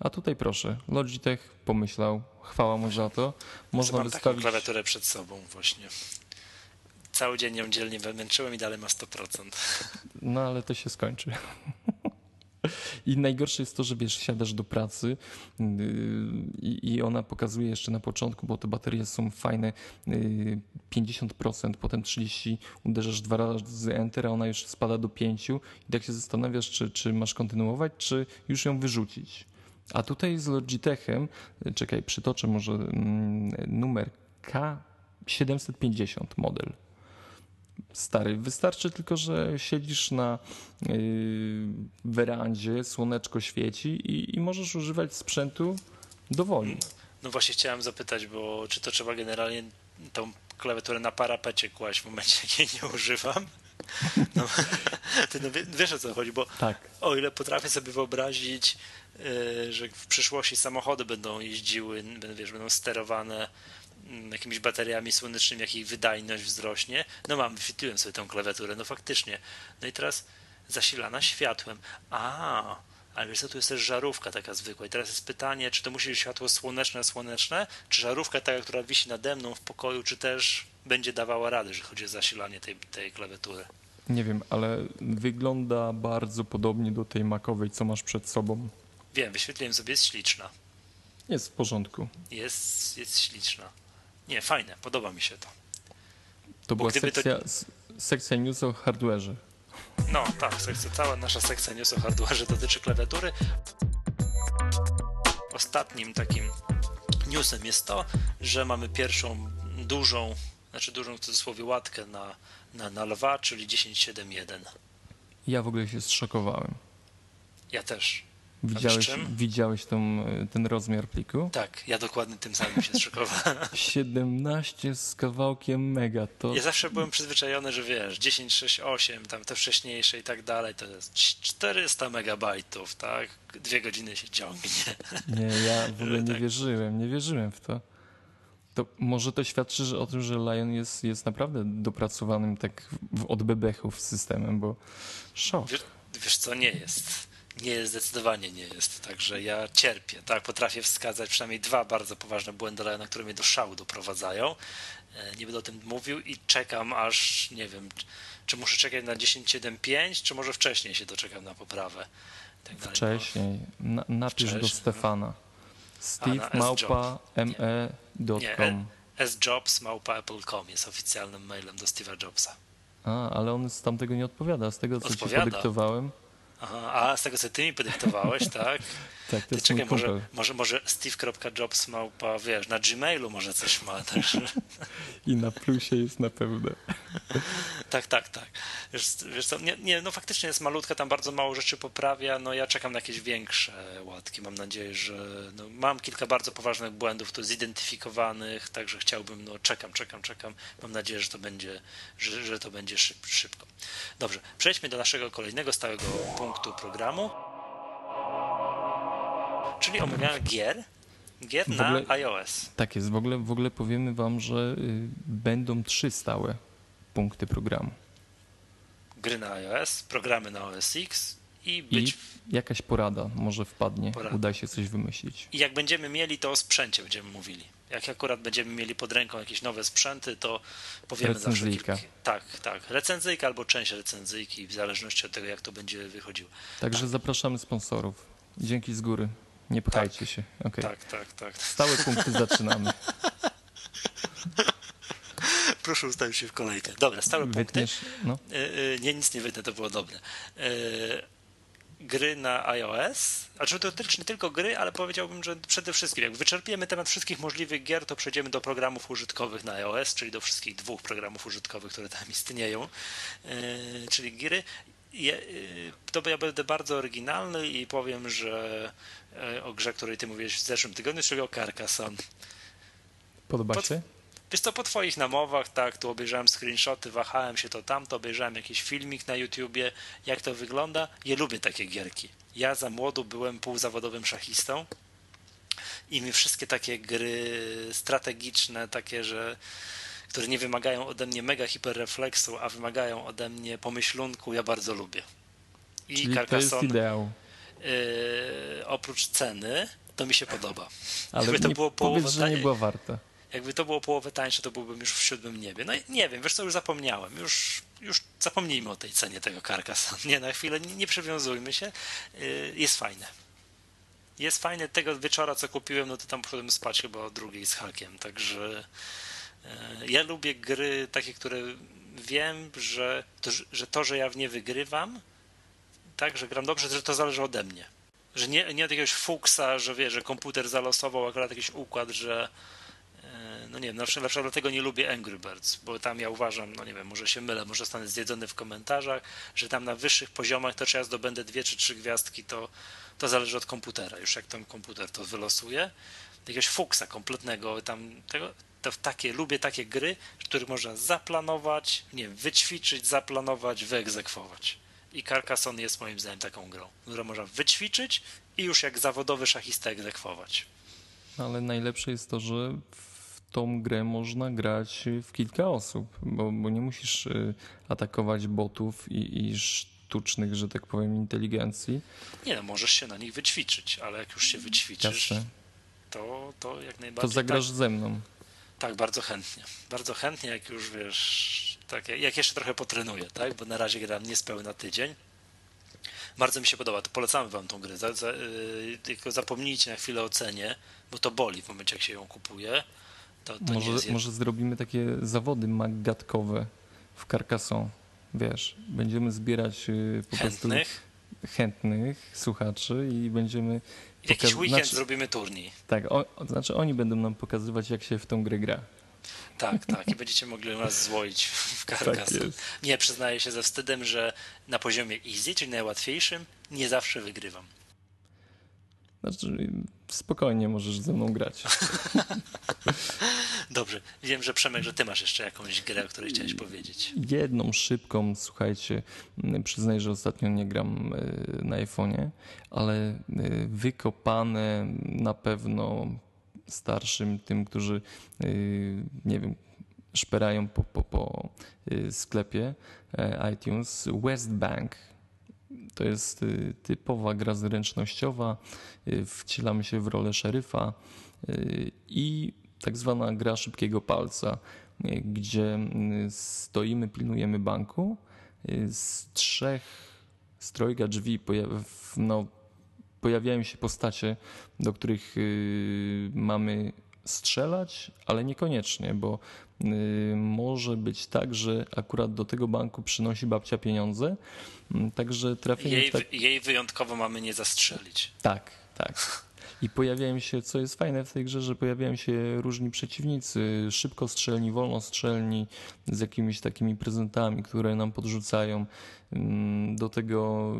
A tutaj proszę, Logitech pomyślał, chwała mu za to. Można Mam taką wystawić. klawiaturę przed sobą właśnie. Cały dzień ją dzielnie wymęczyłem i dalej ma 100%. No ale to się skończy. <laughs> <laughs> I najgorsze jest to, że wiesz, siadasz do pracy yy, i, ona pokazuje jeszcze na początku, bo te baterie są fajne, yy, 50%, potem 30%, uderzasz dwa razy Enter, a ona już spada do 5% i tak się zastanawiasz, czy, czy masz kontynuować, czy już ją wyrzucić. A tutaj z Logitechem, yy, czekaj, przytoczę może mm, numer K750 model stary. Wystarczy tylko, że siedzisz na yy, werandzie, słoneczko świeci i, i możesz używać sprzętu dowolnie. No właśnie chciałem zapytać, bo czy to trzeba generalnie tą klawiaturę na parapecie kłaść w momencie, jak jej nie używam? No, <laughs> ty no wie- wiesz o co chodzi, bo Tak. o ile potrafię sobie wyobrazić, yy, że w przyszłości samochody będą jeździły, będą, wiesz, będą sterowane jakimiś bateriami słonecznymi, jak ich wydajność wzrośnie. No mam, wyświetliłem sobie tą klawiaturę, no faktycznie. No i teraz zasilana światłem. A, ale wiesz co, tu jest też żarówka taka zwykła. I teraz jest pytanie, czy to musi być światło słoneczne, słoneczne, czy żarówka taka, która wisi nade mną w pokoju, czy też będzie dawała radę, jeżeli chodzi o zasilanie tej, tej klawiatury. Nie wiem, ale wygląda bardzo podobnie do tej makowej, co masz przed sobą. Wiem, wyświetliłem sobie, jest śliczna. Jest w porządku. Jest, jest śliczna. Nie, fajne, podoba mi się to. To była gdyby to- sekcja, sekcja news o hardware'ze. No tak, sekcja, cała nasza sekcja news o hardware dotyczy klawiatury. Ostatnim takim newsem jest to, że mamy pierwszą dużą, znaczy dużą w cudzysłowie łatkę na, na, na lwa, czyli 10.7.1. Ja w ogóle się zszokowałem. Ja też. Widziałeś, widziałeś tą, y, ten rozmiar pliku? Tak, ja dokładnie tym samym się zszokowałem. <laughs> 17 z kawałkiem mega. To Ja zawsze byłem przyzwyczajony, że wiesz, 10, 6, 8, tam te wcześniejsze i tak dalej, to jest 400 megabajtów, tak? Dwie godziny się ciągnie. nie, ja w <laughs> ogóle nie Tak. wierzyłem, nie wierzyłem w to. To może to świadczy że o tym, że Lion jest, jest naprawdę dopracowanym tak od bebechów systemem, bo szok. Wiesz, wiesz co, nie jest. Nie jest, zdecydowanie nie jest. Także ja cierpię, tak? Potrafię wskazać przynajmniej dwa bardzo poważne błędy, Liona, które mnie do szału doprowadzają. E, Nie będę o tym mówił i czekam aż, nie wiem, czy- muszę czekać na 10.7.5, czy może wcześniej się doczekam na poprawę. Tak dalej. Wcześniej. Na, napisz do Wcześniej, Stefana. Steve na małpa Nie, me.com. sjobs.apple.com jest oficjalnym mailem do Steve'a Jobsa. A, ale on z tamtego nie odpowiada. Z tego, co ci Odpowiada. podyktowałem. Aha, a z tego, co ty mi podyktowałeś, tak? <laughs> Tak, to jest czekaj, może, może, może steve.jobs małpa, wiesz, na Gmailu może coś ma. Także, <laughs> I na plusie jest na pewno. <laughs> tak, tak, tak. Wiesz, wiesz co, nie, nie, no faktycznie jest malutka, tam bardzo mało rzeczy poprawia, no ja czekam na jakieś większe łatki, mam nadzieję, że no, mam kilka bardzo poważnych błędów tu zidentyfikowanych, także chciałbym, no czekam, czekam, czekam, mam nadzieję, że to będzie, że, że to będzie szyb, szybko. Dobrze, przejdźmy do naszego kolejnego stałego punktu programu, czyli omawiania gier, gier na ogóle- iOS. Tak jest. W ogóle, w ogóle powiemy wam, że y, będą trzy stałe punkty programu. gry na iOS, programy na OS X i I być. jakaś porada może wpadnie. Porada. Uda się coś wymyślić. I jak będziemy mieli, to o sprzęcie będziemy mówili. Jak akurat będziemy mieli pod ręką jakieś nowe sprzęty, to powiemy zawsze Recenzyjka. kilka. Tak, tak. Recenzyjka albo część recenzyjki, w zależności od tego, jak to będzie wychodziło. Także zapraszamy sponsorów. Dzięki z góry. Nie pchajcie się. Okay. Tak, tak, tak. Stałe punkty <laughs> zaczynamy. Proszę ustawić się w kolejkę. Dobra, stałe punkty. Wytniesz, no. Y, y, Nie, nic nie wytnę, to było dobre. Y, Gry na iOS, a czy to dotyczy tylko gry, ale powiedziałbym, że przede wszystkim, jak wyczerpiemy temat wszystkich możliwych gier, to przejdziemy do programów użytkowych na iOS, czyli do wszystkich dwóch programów użytkowych, które tam istnieją, czyli gry. To ja będę bardzo oryginalny i powiem, że o grze, której ty mówiłeś w zeszłym tygodniu, czyli o Carcassonne. Podoba Pod- się? Wiesz co, po twoich namowach, tak, tu obejrzałem screenshoty, wahałem się to tamto, obejrzałem jakiś filmik na YouTubie, jak to wygląda. Ja lubię takie gierki. Ja za młodu byłem półzawodowym szachistą i mi wszystkie takie gry strategiczne, takie, że które nie wymagają ode mnie mega hiperrefleksu, a wymagają ode mnie pomyślunku, ja bardzo lubię. I Czyli to jest ideał. Yy, oprócz ceny, to mi się podoba. Ale Jakby to było połowę powiedz, że nie była warta. Jakby to było połowę tańsze, to byłbym już w siódmym niebie. No i nie wiem, wiesz co, już zapomniałem. Już, już zapomnijmy o tej cenie tego Carcassonne. <laughs> Nie, na chwilę nie, nie przywiązujmy się. Yy, Jest fajne. Jest fajne. Tego wieczora, co kupiłem, no to tam poszedłem spać chyba o drugiej z hakiem. Także yy, ja lubię gry takie, które wiem, że to, że to, że ja w nie wygrywam, tak, że gram dobrze, że to zależy ode mnie. Że nie, nie od jakiegoś fuksa, że wie, że komputer zalosował akurat jakiś układ, że e, no nie wiem, na przykład, na przykład dlatego nie lubię Angry Birds, bo tam ja uważam, no nie wiem, może się mylę, może zostanę zjedzony w komentarzach, że tam na wyższych poziomach to czy ja zdobędę dwie czy trzy gwiazdki, to, to zależy od komputera. Już jak ten komputer to wylosuje, jakiegoś fuksa kompletnego tam tego, to w takie, lubię takie gry, w których można zaplanować, nie wiem, wyćwiczyć, zaplanować, wyegzekwować. I Carcassonne jest moim zdaniem taką grą, którą można wyćwiczyć i już jak zawodowy szachista egzekwować. Ale najlepsze jest to, że w tą grę można grać w kilka osób, bo, bo nie musisz y, atakować botów i, i sztucznych, że tak powiem, inteligencji. Nie no, możesz się na nich wyćwiczyć, ale jak już się wyćwiczysz, Jasne. to, to jak To najbardziej. zagrasz tak, ze mną. tak, bardzo chętnie. Bardzo chętnie, jak już wiesz, tak, jak jeszcze trochę potrenuję, tak? Bo na razie gram niespełna tydzień. Bardzo mi się podoba, to polecamy wam tą grę. Za, za, yy, tylko zapomnijcie na chwilę o cenie, bo to boli w momencie, jak się ją kupuje. To, to Może, jest może zrobimy takie zawody maggatkowe w Carcassonne. Wiesz, będziemy zbierać y, po prostu chętnych. chętnych słuchaczy i będziemy. Jakiś weekend znaczy- zrobimy turniej. Tak, o, znaczy oni będą nam pokazywać, jak się w tą grę gra. Tak, tak. I będziecie mogli nas złoić w Tak Carcassonne. jest. Nie, przyznaję się ze wstydem, że na poziomie easy, czyli najłatwiejszym, nie zawsze wygrywam. Znaczy, spokojnie możesz ze mną grać. <laughs> Dobrze. Wiem, że Przemek, że ty masz jeszcze jakąś grę, o której chciałeś powiedzieć. Jedną szybką, słuchajcie, przyznaję, że ostatnio nie gram e, na iPhone'ie, ale e, wykopane na pewno starszym, tym, którzy, e, nie wiem, szperają po, po, po sklepie iTunes, West Bank. To jest y, typowa gra zręcznościowa, y, wcielamy się w rolę szeryfa y, i tak zwana gra szybkiego palca, gdzie stoimy, pilnujemy banku. Z trzech, z trojga drzwi no, pojawiają się postacie, do których mamy strzelać, ale niekoniecznie, bo Y, może być tak, że akurat do tego banku przynosi babcia pieniądze, mm, także trafienie... Jej, tak... jej wyjątkowo mamy nie zastrzelić. Tak, tak. I pojawiają się, co jest fajne w tej grze, że pojawiają się różni przeciwnicy, szybko strzelni, wolno strzelni, z jakimiś takimi prezentami, które nam podrzucają. Mm, do tego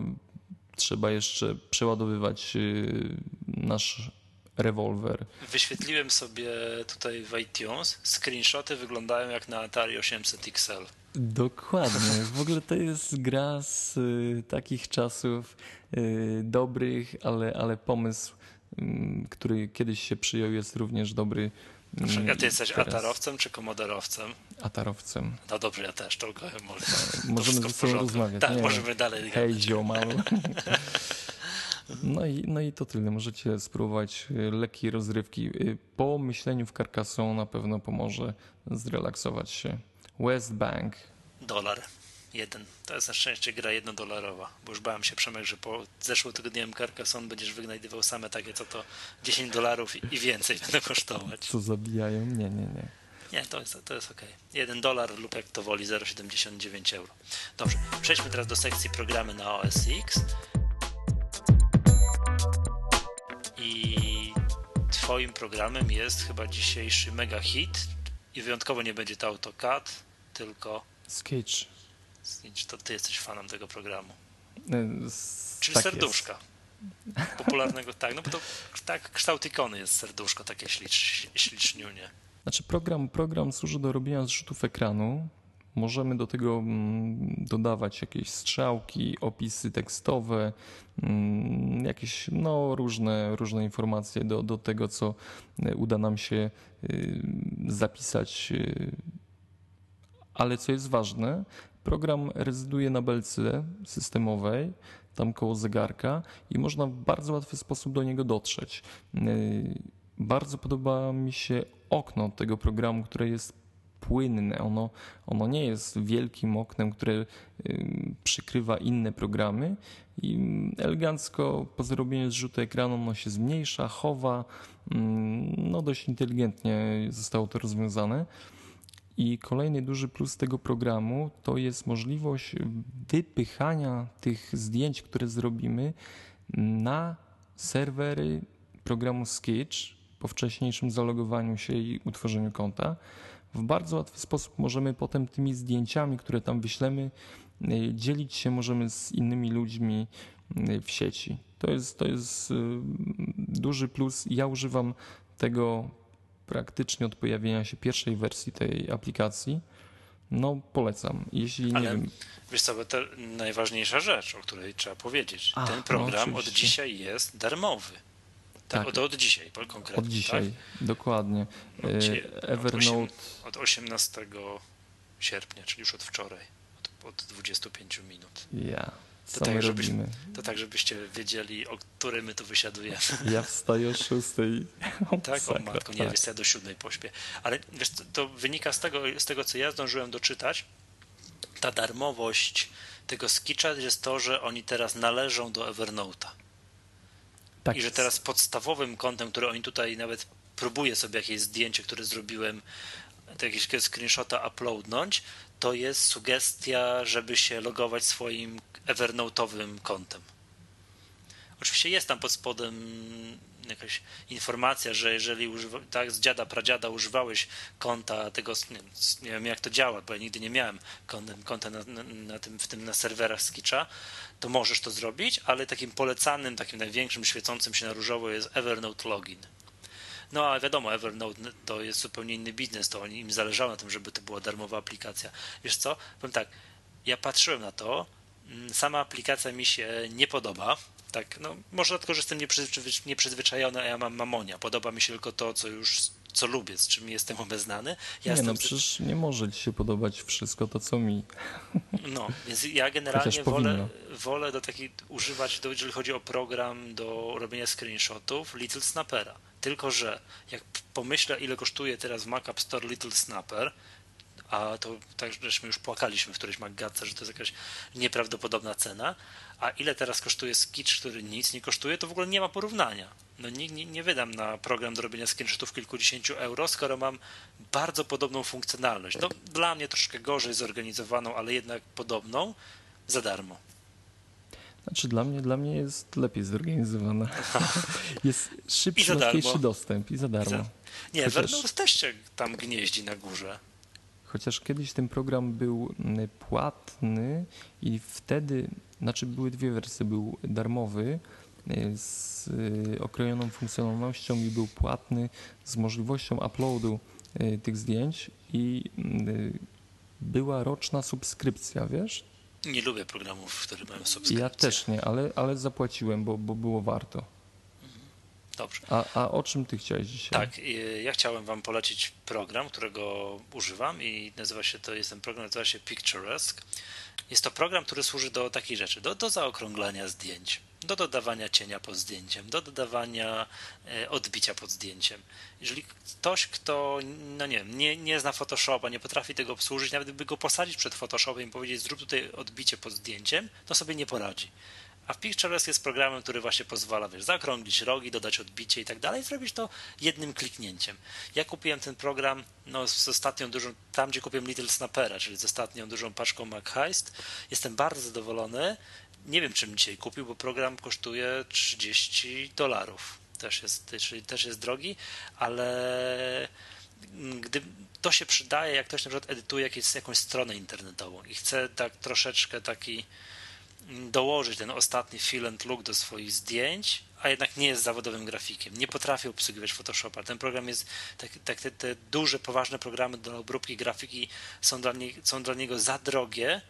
trzeba jeszcze przeładowywać y, nasz rewolwer. Wyświetliłem sobie tutaj w iTunes, screenshoty wyglądają jak na Atari 800 XL. Dokładnie. W ogóle to jest gra z y, takich czasów y, dobrych, ale, ale pomysł, y, który kiedyś się przyjął, jest również dobry. Mm, a ty jesteś teraz. atarowcem czy komodorowcem? Atarowcem. No dobrze, ja też, to może. No, możemy ze sobą rozmawiać. Tak, Nie, możemy dalej. Hej, ziomalu. <laughs> No i, no i to tyle. Możecie spróbować y, lekkiej rozrywki. Y, po myśleniu w Carcassonne na pewno pomoże zrelaksować się. West Bank. Dolar. Jeden. To jest na szczęście gra jednodolarowa, bo już bałem się, Przemek, że po zeszłotygodniowym Carcassonne będziesz wynajdywał same takie, co to 10 dolarów i więcej będą kosztować. Co zabijają? Nie, nie, nie. Nie, to jest, to jest ok. 1 dolar lub jak to woli 0,79 euro. Dobrze, przejdźmy teraz do sekcji programy na OS X. I twoim programem jest chyba dzisiejszy mega hit i wyjątkowo nie będzie to AutoCAD, tylko Sketch. Sketch. To ty jesteś fanem tego programu. Z... Czyli tak serduszka. Jest. Popularnego, tak, no bo to <laughs> tak kształt ikony jest serduszko, takie ślicz, śliczniunie. Znaczy program, program służy do robienia zrzutów ekranu, Możemy do tego mm, dodawać jakieś strzałki, opisy tekstowe, mm, jakieś no, różne, różne informacje do, do tego, co y, uda nam się y, zapisać. Ale co jest ważne, program rezyduje na belce systemowej, tam koło zegarka i można w bardzo łatwy sposób do niego dotrzeć. Bardzo podoba mi się okno tego programu, które jest płynne. Ono, ono nie jest wielkim oknem, które przykrywa inne programy i elegancko po zrobieniu zrzutu ekranu ono się zmniejsza, chowa. No dość inteligentnie zostało to rozwiązane. I kolejny duży plus tego programu to jest możliwość wypychania tych zdjęć, które zrobimy na serwery programu Sketch po wcześniejszym zalogowaniu się i utworzeniu konta w bardzo łatwy sposób możemy potem tymi zdjęciami, które tam wyślemy, y, dzielić się możemy z innymi ludźmi y, w sieci. To jest, to jest y, duży plus. Ja używam tego praktycznie od pojawienia się pierwszej wersji tej aplikacji. No, polecam. Jeśli Ale, nie wiem. Wiesz co, to najważniejsza rzecz, o której trzeba powiedzieć. Ten no, program no, od dzisiaj jest darmowy. Tak, od, od dzisiaj konkretnie. Od dzisiaj, tak? dokładnie. E, Evernote. Od, 18 sierpnia, czyli już od wczoraj, od, od 25 minut. Ja. To tak, robimy? to tak, żebyście wiedzieli, o której my tu wysiadujemy. Ja wstaję o 6. <laughs> tak, o matko, nie, tak. wiesz, ja do 7 pośpię. Ale wiesz, to, to wynika z tego, z tego, co ja zdążyłem doczytać, ta darmowość tego skicza jest to, że oni teraz należą do Evernote'a. Tak I że teraz podstawowym kątem, który oni tutaj nawet próbuję sobie jakieś zdjęcie, które zrobiłem, jakieś screenshota uploadnąć, to jest sugestia, żeby się logować swoim Evernote'owym kontem. Oczywiście jest tam pod spodem jakaś informacja, że jeżeli używa, tak z dziada, pradziada używałeś konta tego, nie, nie wiem jak to działa, bo ja nigdy nie miałem konta, na, na, na, tym, w tym na serwerach Skitcha, to możesz to zrobić, ale takim polecanym, takim największym świecącym się na różowo jest Evernote Login. No a wiadomo, Evernote to jest zupełnie inny biznes, to im zależało na tym, żeby to była darmowa aplikacja. Wiesz co, powiem tak, ja patrzyłem na to, mm, sama aplikacja mi się nie podoba, tak, no może dlatego, że jestem nieprzyzwyczajony, a ja mam mamonia. Podoba mi się tylko to, co już co lubię, z czym jestem obeznany. Ja nie, no przecież nie może ci się podobać wszystko to, co mi. No, więc ja generalnie wolę, wolę do takiej używać, do, jeżeli chodzi o program do robienia screenshotów, Little Snappera. Tylko, że jak pomyślę, ile kosztuje teraz w Mac App Store Little Snapper, a to tak żeśmy już płakaliśmy w którejś MacGatce, że to jest jakaś nieprawdopodobna cena, a ile teraz kosztuje Skitch, który nic nie kosztuje, to w ogóle nie ma porównania. No nie, nie, nie wydam na program do robienia screenshotów kilkudziesięciu euro, skoro mam bardzo podobną funkcjonalność. No, dla mnie troszkę gorzej zorganizowaną, ale jednak podobną, za darmo. Znaczy dla mnie, dla mnie jest lepiej zorganizowana. <laughs> jest szybszy, łatwiejszy dostęp i za darmo. I za... Nie, Chociaż... też się tam gnieździ na górze. Chociaż kiedyś ten program był mm, płatny i wtedy, znaczy były dwie wersje, był darmowy z y, okrojoną funkcjonalnością i był płatny z możliwością uploadu y, tych zdjęć i była roczna subskrypcja, wiesz? Nie lubię programów, które mają subskrypcję. Ja też nie, ale, ale zapłaciłem, bo, bo było warto. Dobrze. A, a o czym ty chciałeś dzisiaj? Tak, ja chciałem wam polecić program, którego używam i nazywa się to, jest ten program nazywa się Picturesque. Jest to program, który służy do takich rzeczy, do, do zaokrąglania zdjęć, do dodawania cienia pod zdjęciem, do dodawania e, odbicia pod zdjęciem. Jeżeli ktoś, kto no nie, nie, nie zna Photoshopa, nie potrafi tego obsłużyć, nawet by go posadzić przed Photoshopem i powiedzieć zrób tutaj odbicie pod zdjęciem, to sobie nie poradzi. A Pictures jest programem, który właśnie pozwala, wiesz, zakrąglić rogi, dodać odbicie i tak dalej, zrobić to jednym kliknięciem. Ja kupiłem ten program no, z ostatnią dużą, tam gdzie kupiłem Little Snappera, czyli z ostatnią dużą paczką MacHeist. Jestem bardzo zadowolony. Nie wiem, czym dzisiaj kupił, bo program kosztuje 30 dolarów. Też jest, czyli też jest drogi, ale gdy to się przydaje, jak ktoś na przykład edytuje jakieś, jakąś stronę internetową i chce tak troszeczkę taki dołożyć ten ostatni fill and look do swoich zdjęć, a jednak nie jest zawodowym grafikiem. Nie potrafi obsługiwać Photoshopa. Ten program jest, tak, tak te, te, duże, poważne programy do obróbki grafiki są dla, nie, są dla niego za drogie.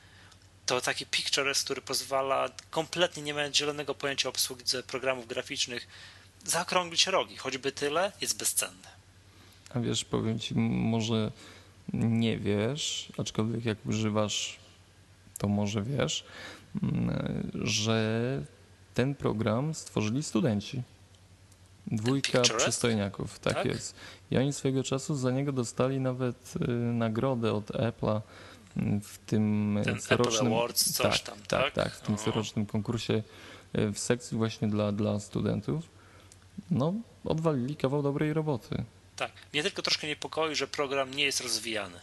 To taki Pictures, który pozwala kompletnie nie mając zielonego pojęcia obsługi programów graficznych zaokrąglić rogi. Choćby tyle, jest bezcenne. A wiesz, powiem ci, może nie wiesz, aczkolwiek jak używasz, to może wiesz, że ten program stworzyli studenci. Dwójka przystojniaków, tak, tak, jest. I oni swojego czasu za niego dostali nawet y, nagrodę od Apple'a w tym Ten corocznym. Apple Awards, coś tak, tam, tak? Tak, tak, w tym corocznym konkursie y, w sekcji właśnie dla, dla studentów. No, odwalili kawał dobrej roboty. Tak. Mnie tylko troszkę niepokoi, że program nie jest rozwijany.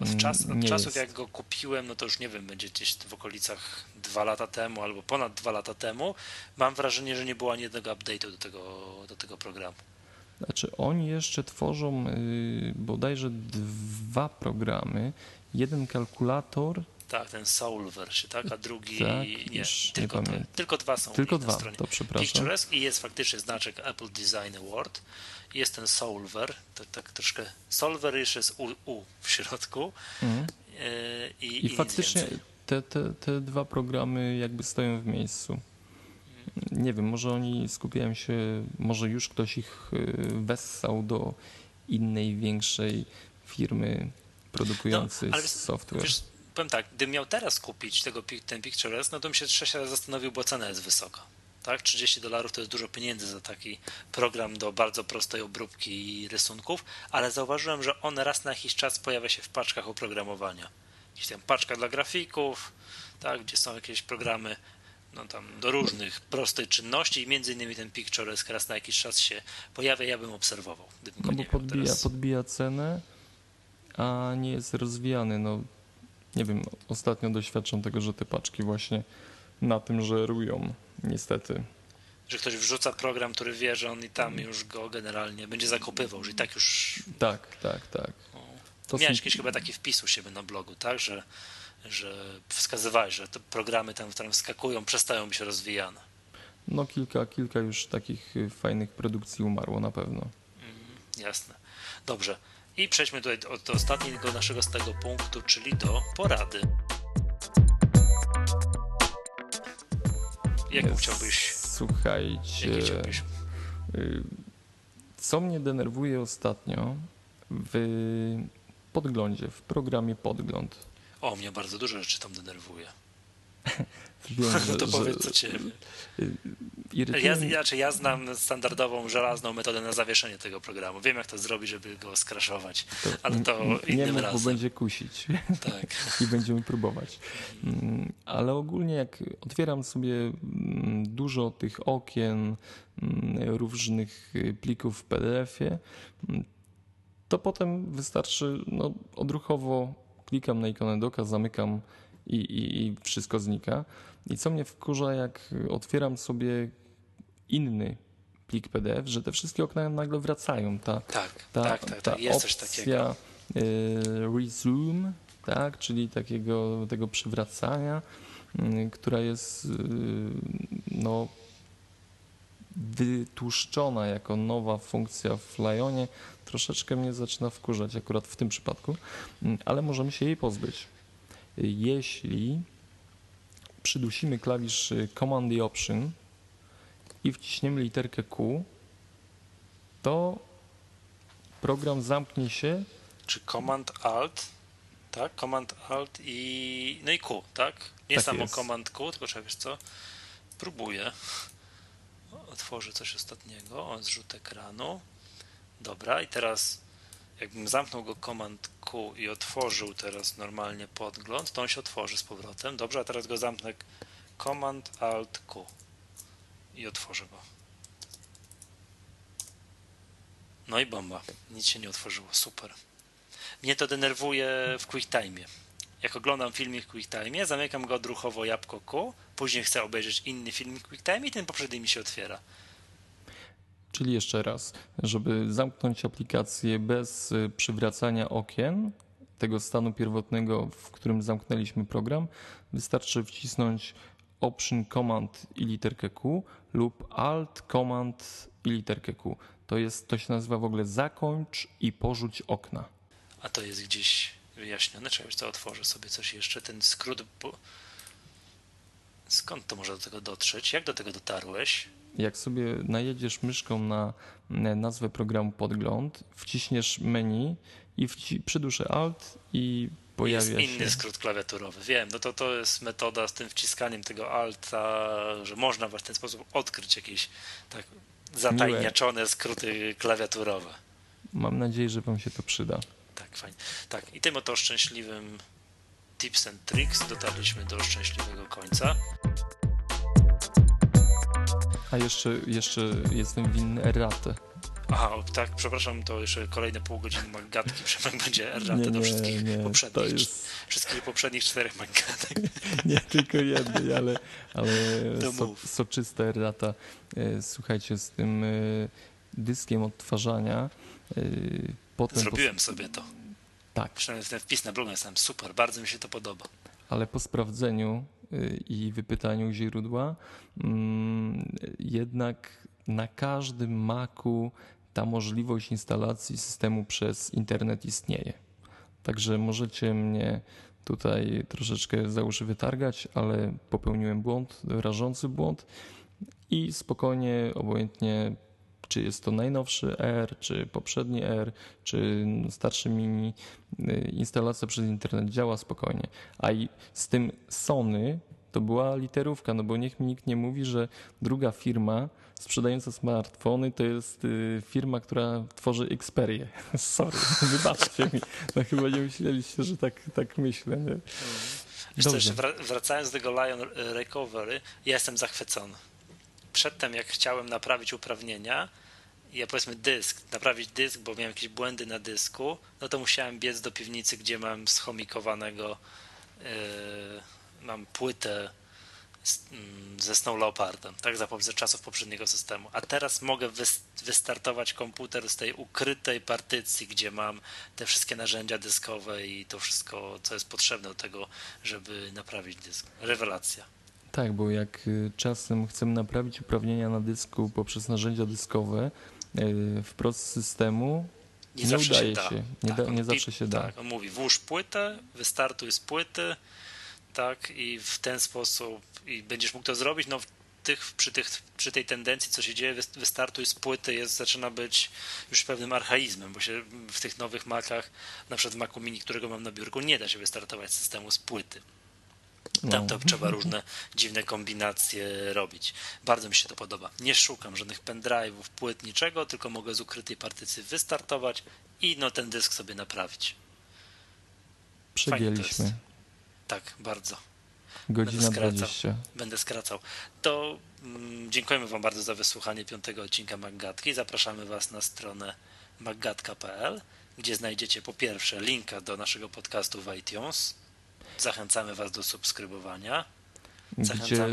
Od, czas, od czasów, jak go kupiłem, no to już nie wiem, będzie gdzieś w okolicach dwa lata temu albo ponad dwa lata temu, mam wrażenie, że nie było ani jednego update'u do tego, do tego programu. Znaczy, oni jeszcze tworzą yy, bodajże dwa programy. Jeden kalkulator. Tak, ten Solver się, tak, a drugi tak, nie, tylko, nie tylko dwa są. Tylko dwa, stronie. to przepraszam. Picturesque i jest faktycznie znaczek Apple Design Award jest ten Solver, tak, tak troszkę, Solver jeszcze jest U, U w środku. Mhm. E, I, I, faktycznie te, te, te dwa programy jakby stoją w miejscu. Nie wiem, może oni skupiają się, może już ktoś ich e, wessał do innej, większej firmy produkującej no, software. Wiesz, powiem tak, gdybym miał teraz kupić tego, ten Pictures, no to bym się sześć razy zastanowił, bo cena jest wysoka tak? 30 dolarów to jest dużo pieniędzy za taki program do bardzo prostej obróbki rysunków, ale zauważyłem, że on raz na jakiś czas pojawia się w paczkach oprogramowania. Gdzieś tam paczka dla grafików, tak? gdzie są jakieś programy no tam do różnych prostej czynności i między innymi ten Picturesque raz na jakiś czas się pojawia, ja bym obserwował. No bo podbija, podbija cenę, a nie jest rozwijany. No nie wiem, ostatnio doświadczam tego, że te paczki właśnie na tym żerują, niestety. Że ktoś wrzuca program, który wie, że on i tam już go generalnie będzie zakopywał, że i tak już. Tak, tak, tak. To Miałeś są... chyba taki wpis u siebie na blogu, tak? Że, że wskazywałeś, że te programy tam, które wskakują, przestają być rozwijane. No kilka, kilka już takich y, fajnych produkcji umarło na pewno. Mm, jasne. Dobrze. I przejdźmy tutaj do, do ostatniego naszego z tego punktu, czyli do porady. Jaką chciałbyś? Słuchajcie. Jakie chciałbyś? Y, co mnie denerwuje ostatnio w podglądzie, w programie Podgląd. O, mnie bardzo dużo rzeczy tam denerwuje. <laughs> Wiem, no to że, powiedz, co cię... Ja, znaczy ja znam standardową, żelazną metodę na zawieszenie tego programu. Wiem, jak to zrobić, żeby go skraszować, to ale to innym nie razem. bo będzie kusić. Tak. <laughs> I będziemy próbować. Mm, ale ogólnie jak otwieram sobie mm, dużo tych okien, mm, różnych plików w PDF-ie, to potem wystarczy no, odruchowo klikam na ikonę doka, zamykam i, i, i wszystko znika. I co mnie wkurza, jak otwieram sobie inny plik PDF, że te wszystkie okna nagle wracają. Ta, tak, ta, tak, tak, ta tak. jest coś takiego. Y, resume, tak, czyli takiego tego przywracania, y, która jest y, no, wytłuszczona jako nowa funkcja w Lionie, troszeczkę mnie zaczyna wkurzać akurat w tym przypadku, ale możemy się jej pozbyć. Jeśli przydusimy klawisz y, Command i Option i wciśniemy literkę Q, to program zamknie się. Czy Command Alt, tak? Command Alt i. No i Q, tak? Nie tak samo jest. Command Q, tylko czekaj, wiesz co? Próbuję. Otworzę coś ostatniego. O, zrzut ekranu. Dobra, i teraz jakbym zamknął go Command Q i otworzył teraz normalnie podgląd, to on się otworzy z powrotem. Dobrze, a teraz go zamknę Command Alt Q i otworzę go. No i bomba. Nic się nie otworzyło. Super. Mnie to denerwuje w QuickTime. Jak oglądam filmik w QuickTime, zamykam go odruchowo jabłko Q, później chcę obejrzeć inny filmik w QuickTime i ten poprzedni mi się otwiera. Czyli jeszcze raz, żeby zamknąć aplikację bez y, przywracania okien, tego stanu pierwotnego, w którym zamknęliśmy program, wystarczy wcisnąć Option Command i literkę Q lub Alt Command i literkę Q. To, jest, to się nazywa w ogóle zakończ i porzuć okna. A to jest gdzieś wyjaśnione? Już co otworzę sobie coś jeszcze? Ten skrót. Bo... Skąd to może do tego dotrzeć? Jak do tego dotarłeś? Jak sobie najedziesz myszką na nazwę programu podgląd, wciśniesz menu i wci przyduszę Alt i pojawia jest inny skrót klawiaturowy, wiem. No to to jest metoda z tym wciskaniem tego Alta, że można w ten sposób odkryć jakieś tak zatajniaczone Miłe. skróty klawiaturowe. Mam nadzieję, że Wam się to przyda. Tak, fajnie. Tak, i tym oto szczęśliwym tips and tricks dotarliśmy do szczęśliwego końca. A jeszcze, jeszcze jestem winny erratę. Aha, tak, przepraszam, to jeszcze kolejne pół godziny magatki <laughs> Przemek będzie erratę do wszystkich nie, poprzednich, jest... <laughs> wszystkich poprzednich czterech magatek. <laughs> Nie, tylko jednej, ale, ale so, soczysta errata. E, słuchajcie, z tym e, dyskiem odtwarzania e, potem... Zrobiłem sobie to. Tak. Przynajmniej ten wpis na blogu jest super, bardzo mi się to podoba. Ale po sprawdzeniu i wypytaniu źródła, mm, jednak na każdym Macu ta możliwość instalacji systemu przez internet istnieje. Także możecie mnie tutaj troszeczkę za uszy wytargać, ale popełniłem błąd, rażący błąd i spokojnie, obojętnie czy jest to najnowszy R, czy poprzedni R, czy starszy mini, y, instalacja przez internet działa spokojnie. A i z tym Sony to była literówka, no bo niech mi nikt nie mówi, że druga firma sprzedająca smartfony to jest y, firma, która tworzy Xperię. <laughs> Sorry, <laughs> wybaczcie mi. No chyba nie myśleliście, że tak, tak myślę. Nie? Wiesz wracając do tego Lion Recovery, ja jestem zachwycony. Przedtem, jak chciałem naprawić uprawnienia, ja powiedzmy dysk, naprawić dysk, bo miałem jakieś błędy na dysku, no to musiałem biec do piwnicy, gdzie mam schomikowanego yy, mam płytę mm, ze Snow Leopardem, tak, za czasów poprzedniego systemu. A teraz mogę wystartować komputer z tej ukrytej partycji, gdzie mam te wszystkie narzędzia dyskowe i to wszystko, co jest potrzebne do tego, żeby naprawić dysk. Rewelacja. Tak, bo jak y, czasem chcemy naprawić uprawnienia na dysku poprzez narzędzia dyskowe y, wprost z systemu, nie, nie udaje się. się. Nie, tak, da, nie zawsze się da. Tak, on mówi, włóż płytę, wystartuj z płyty, tak, i w ten sposób i będziesz mógł to zrobić, no tych, przy, tych, przy tej tendencji, co się dzieje, wystartuj z płyty jest, zaczyna być już pewnym archaizmem, bo się w tych nowych Macach, na przykład w Macu Mini, którego mam na biurku, nie da się wystartować z systemu z płyty. Tam to no. trzeba różne dziwne kombinacje robić. Bardzo mi się to podoba. Nie szukam żadnych pendrive'ów, płyt, niczego, tylko mogę z ukrytej partycji wystartować i no ten dysk sobie naprawić. Przegięliśmy. Tak, bardzo. Godzina Będę 20. Będę skracał. To mm, dziękujemy Wam bardzo za wysłuchanie piątego odcinka Maggatki. Zapraszamy Was na stronę maggatka.pl, gdzie znajdziecie po pierwsze linka do naszego podcastu w iTunes, Zachęcamy Was do subskrybowania. Gdzie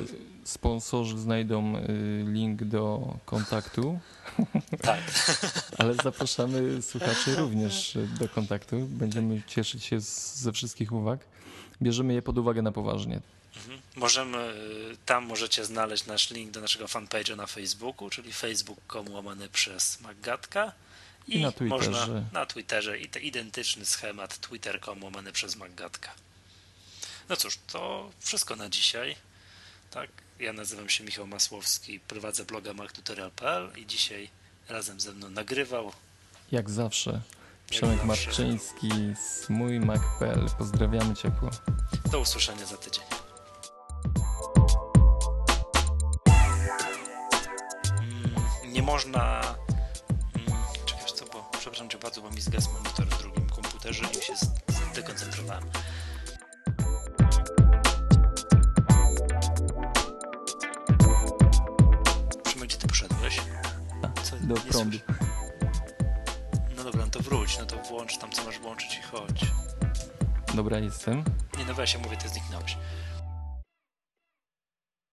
sponsorzy znajdą y, link do kontaktu. <laughs> Tak. <laughs> Ale zapraszamy słuchaczy również do kontaktu. Będziemy cieszyć się ze wszystkich uwag. Bierzemy je pod uwagę na poważnie. Mhm. Możemy, y, tam możecie znaleźć nasz link do naszego fanpage'a na Facebooku, czyli facebook.com łamany przez Maggatka. I, I, na Twitterze. Można na Twitterze identyczny schemat twitter.com łamany przez Maggatka. No cóż, to wszystko na dzisiaj. Tak, ja nazywam się Michał Masłowski, prowadzę bloga marktutorial.pl i dzisiaj razem ze mną nagrywał. Jak zawsze. Przemek Marczyński z mójmac.pl. Pozdrawiamy ciepło. Do usłyszenia za tydzień. Mm, nie można. Mm, czekaj, co, bo przepraszam cię bardzo, bo mi zgasł monitor w drugim komputerze i się zdekoncentrowałem. Do prądu. No dobra, no to wróć, no to włącz tam, co masz włączyć i chodź. Dobra, jestem. Nie, no weź, ja mówię, ty zniknąłeś.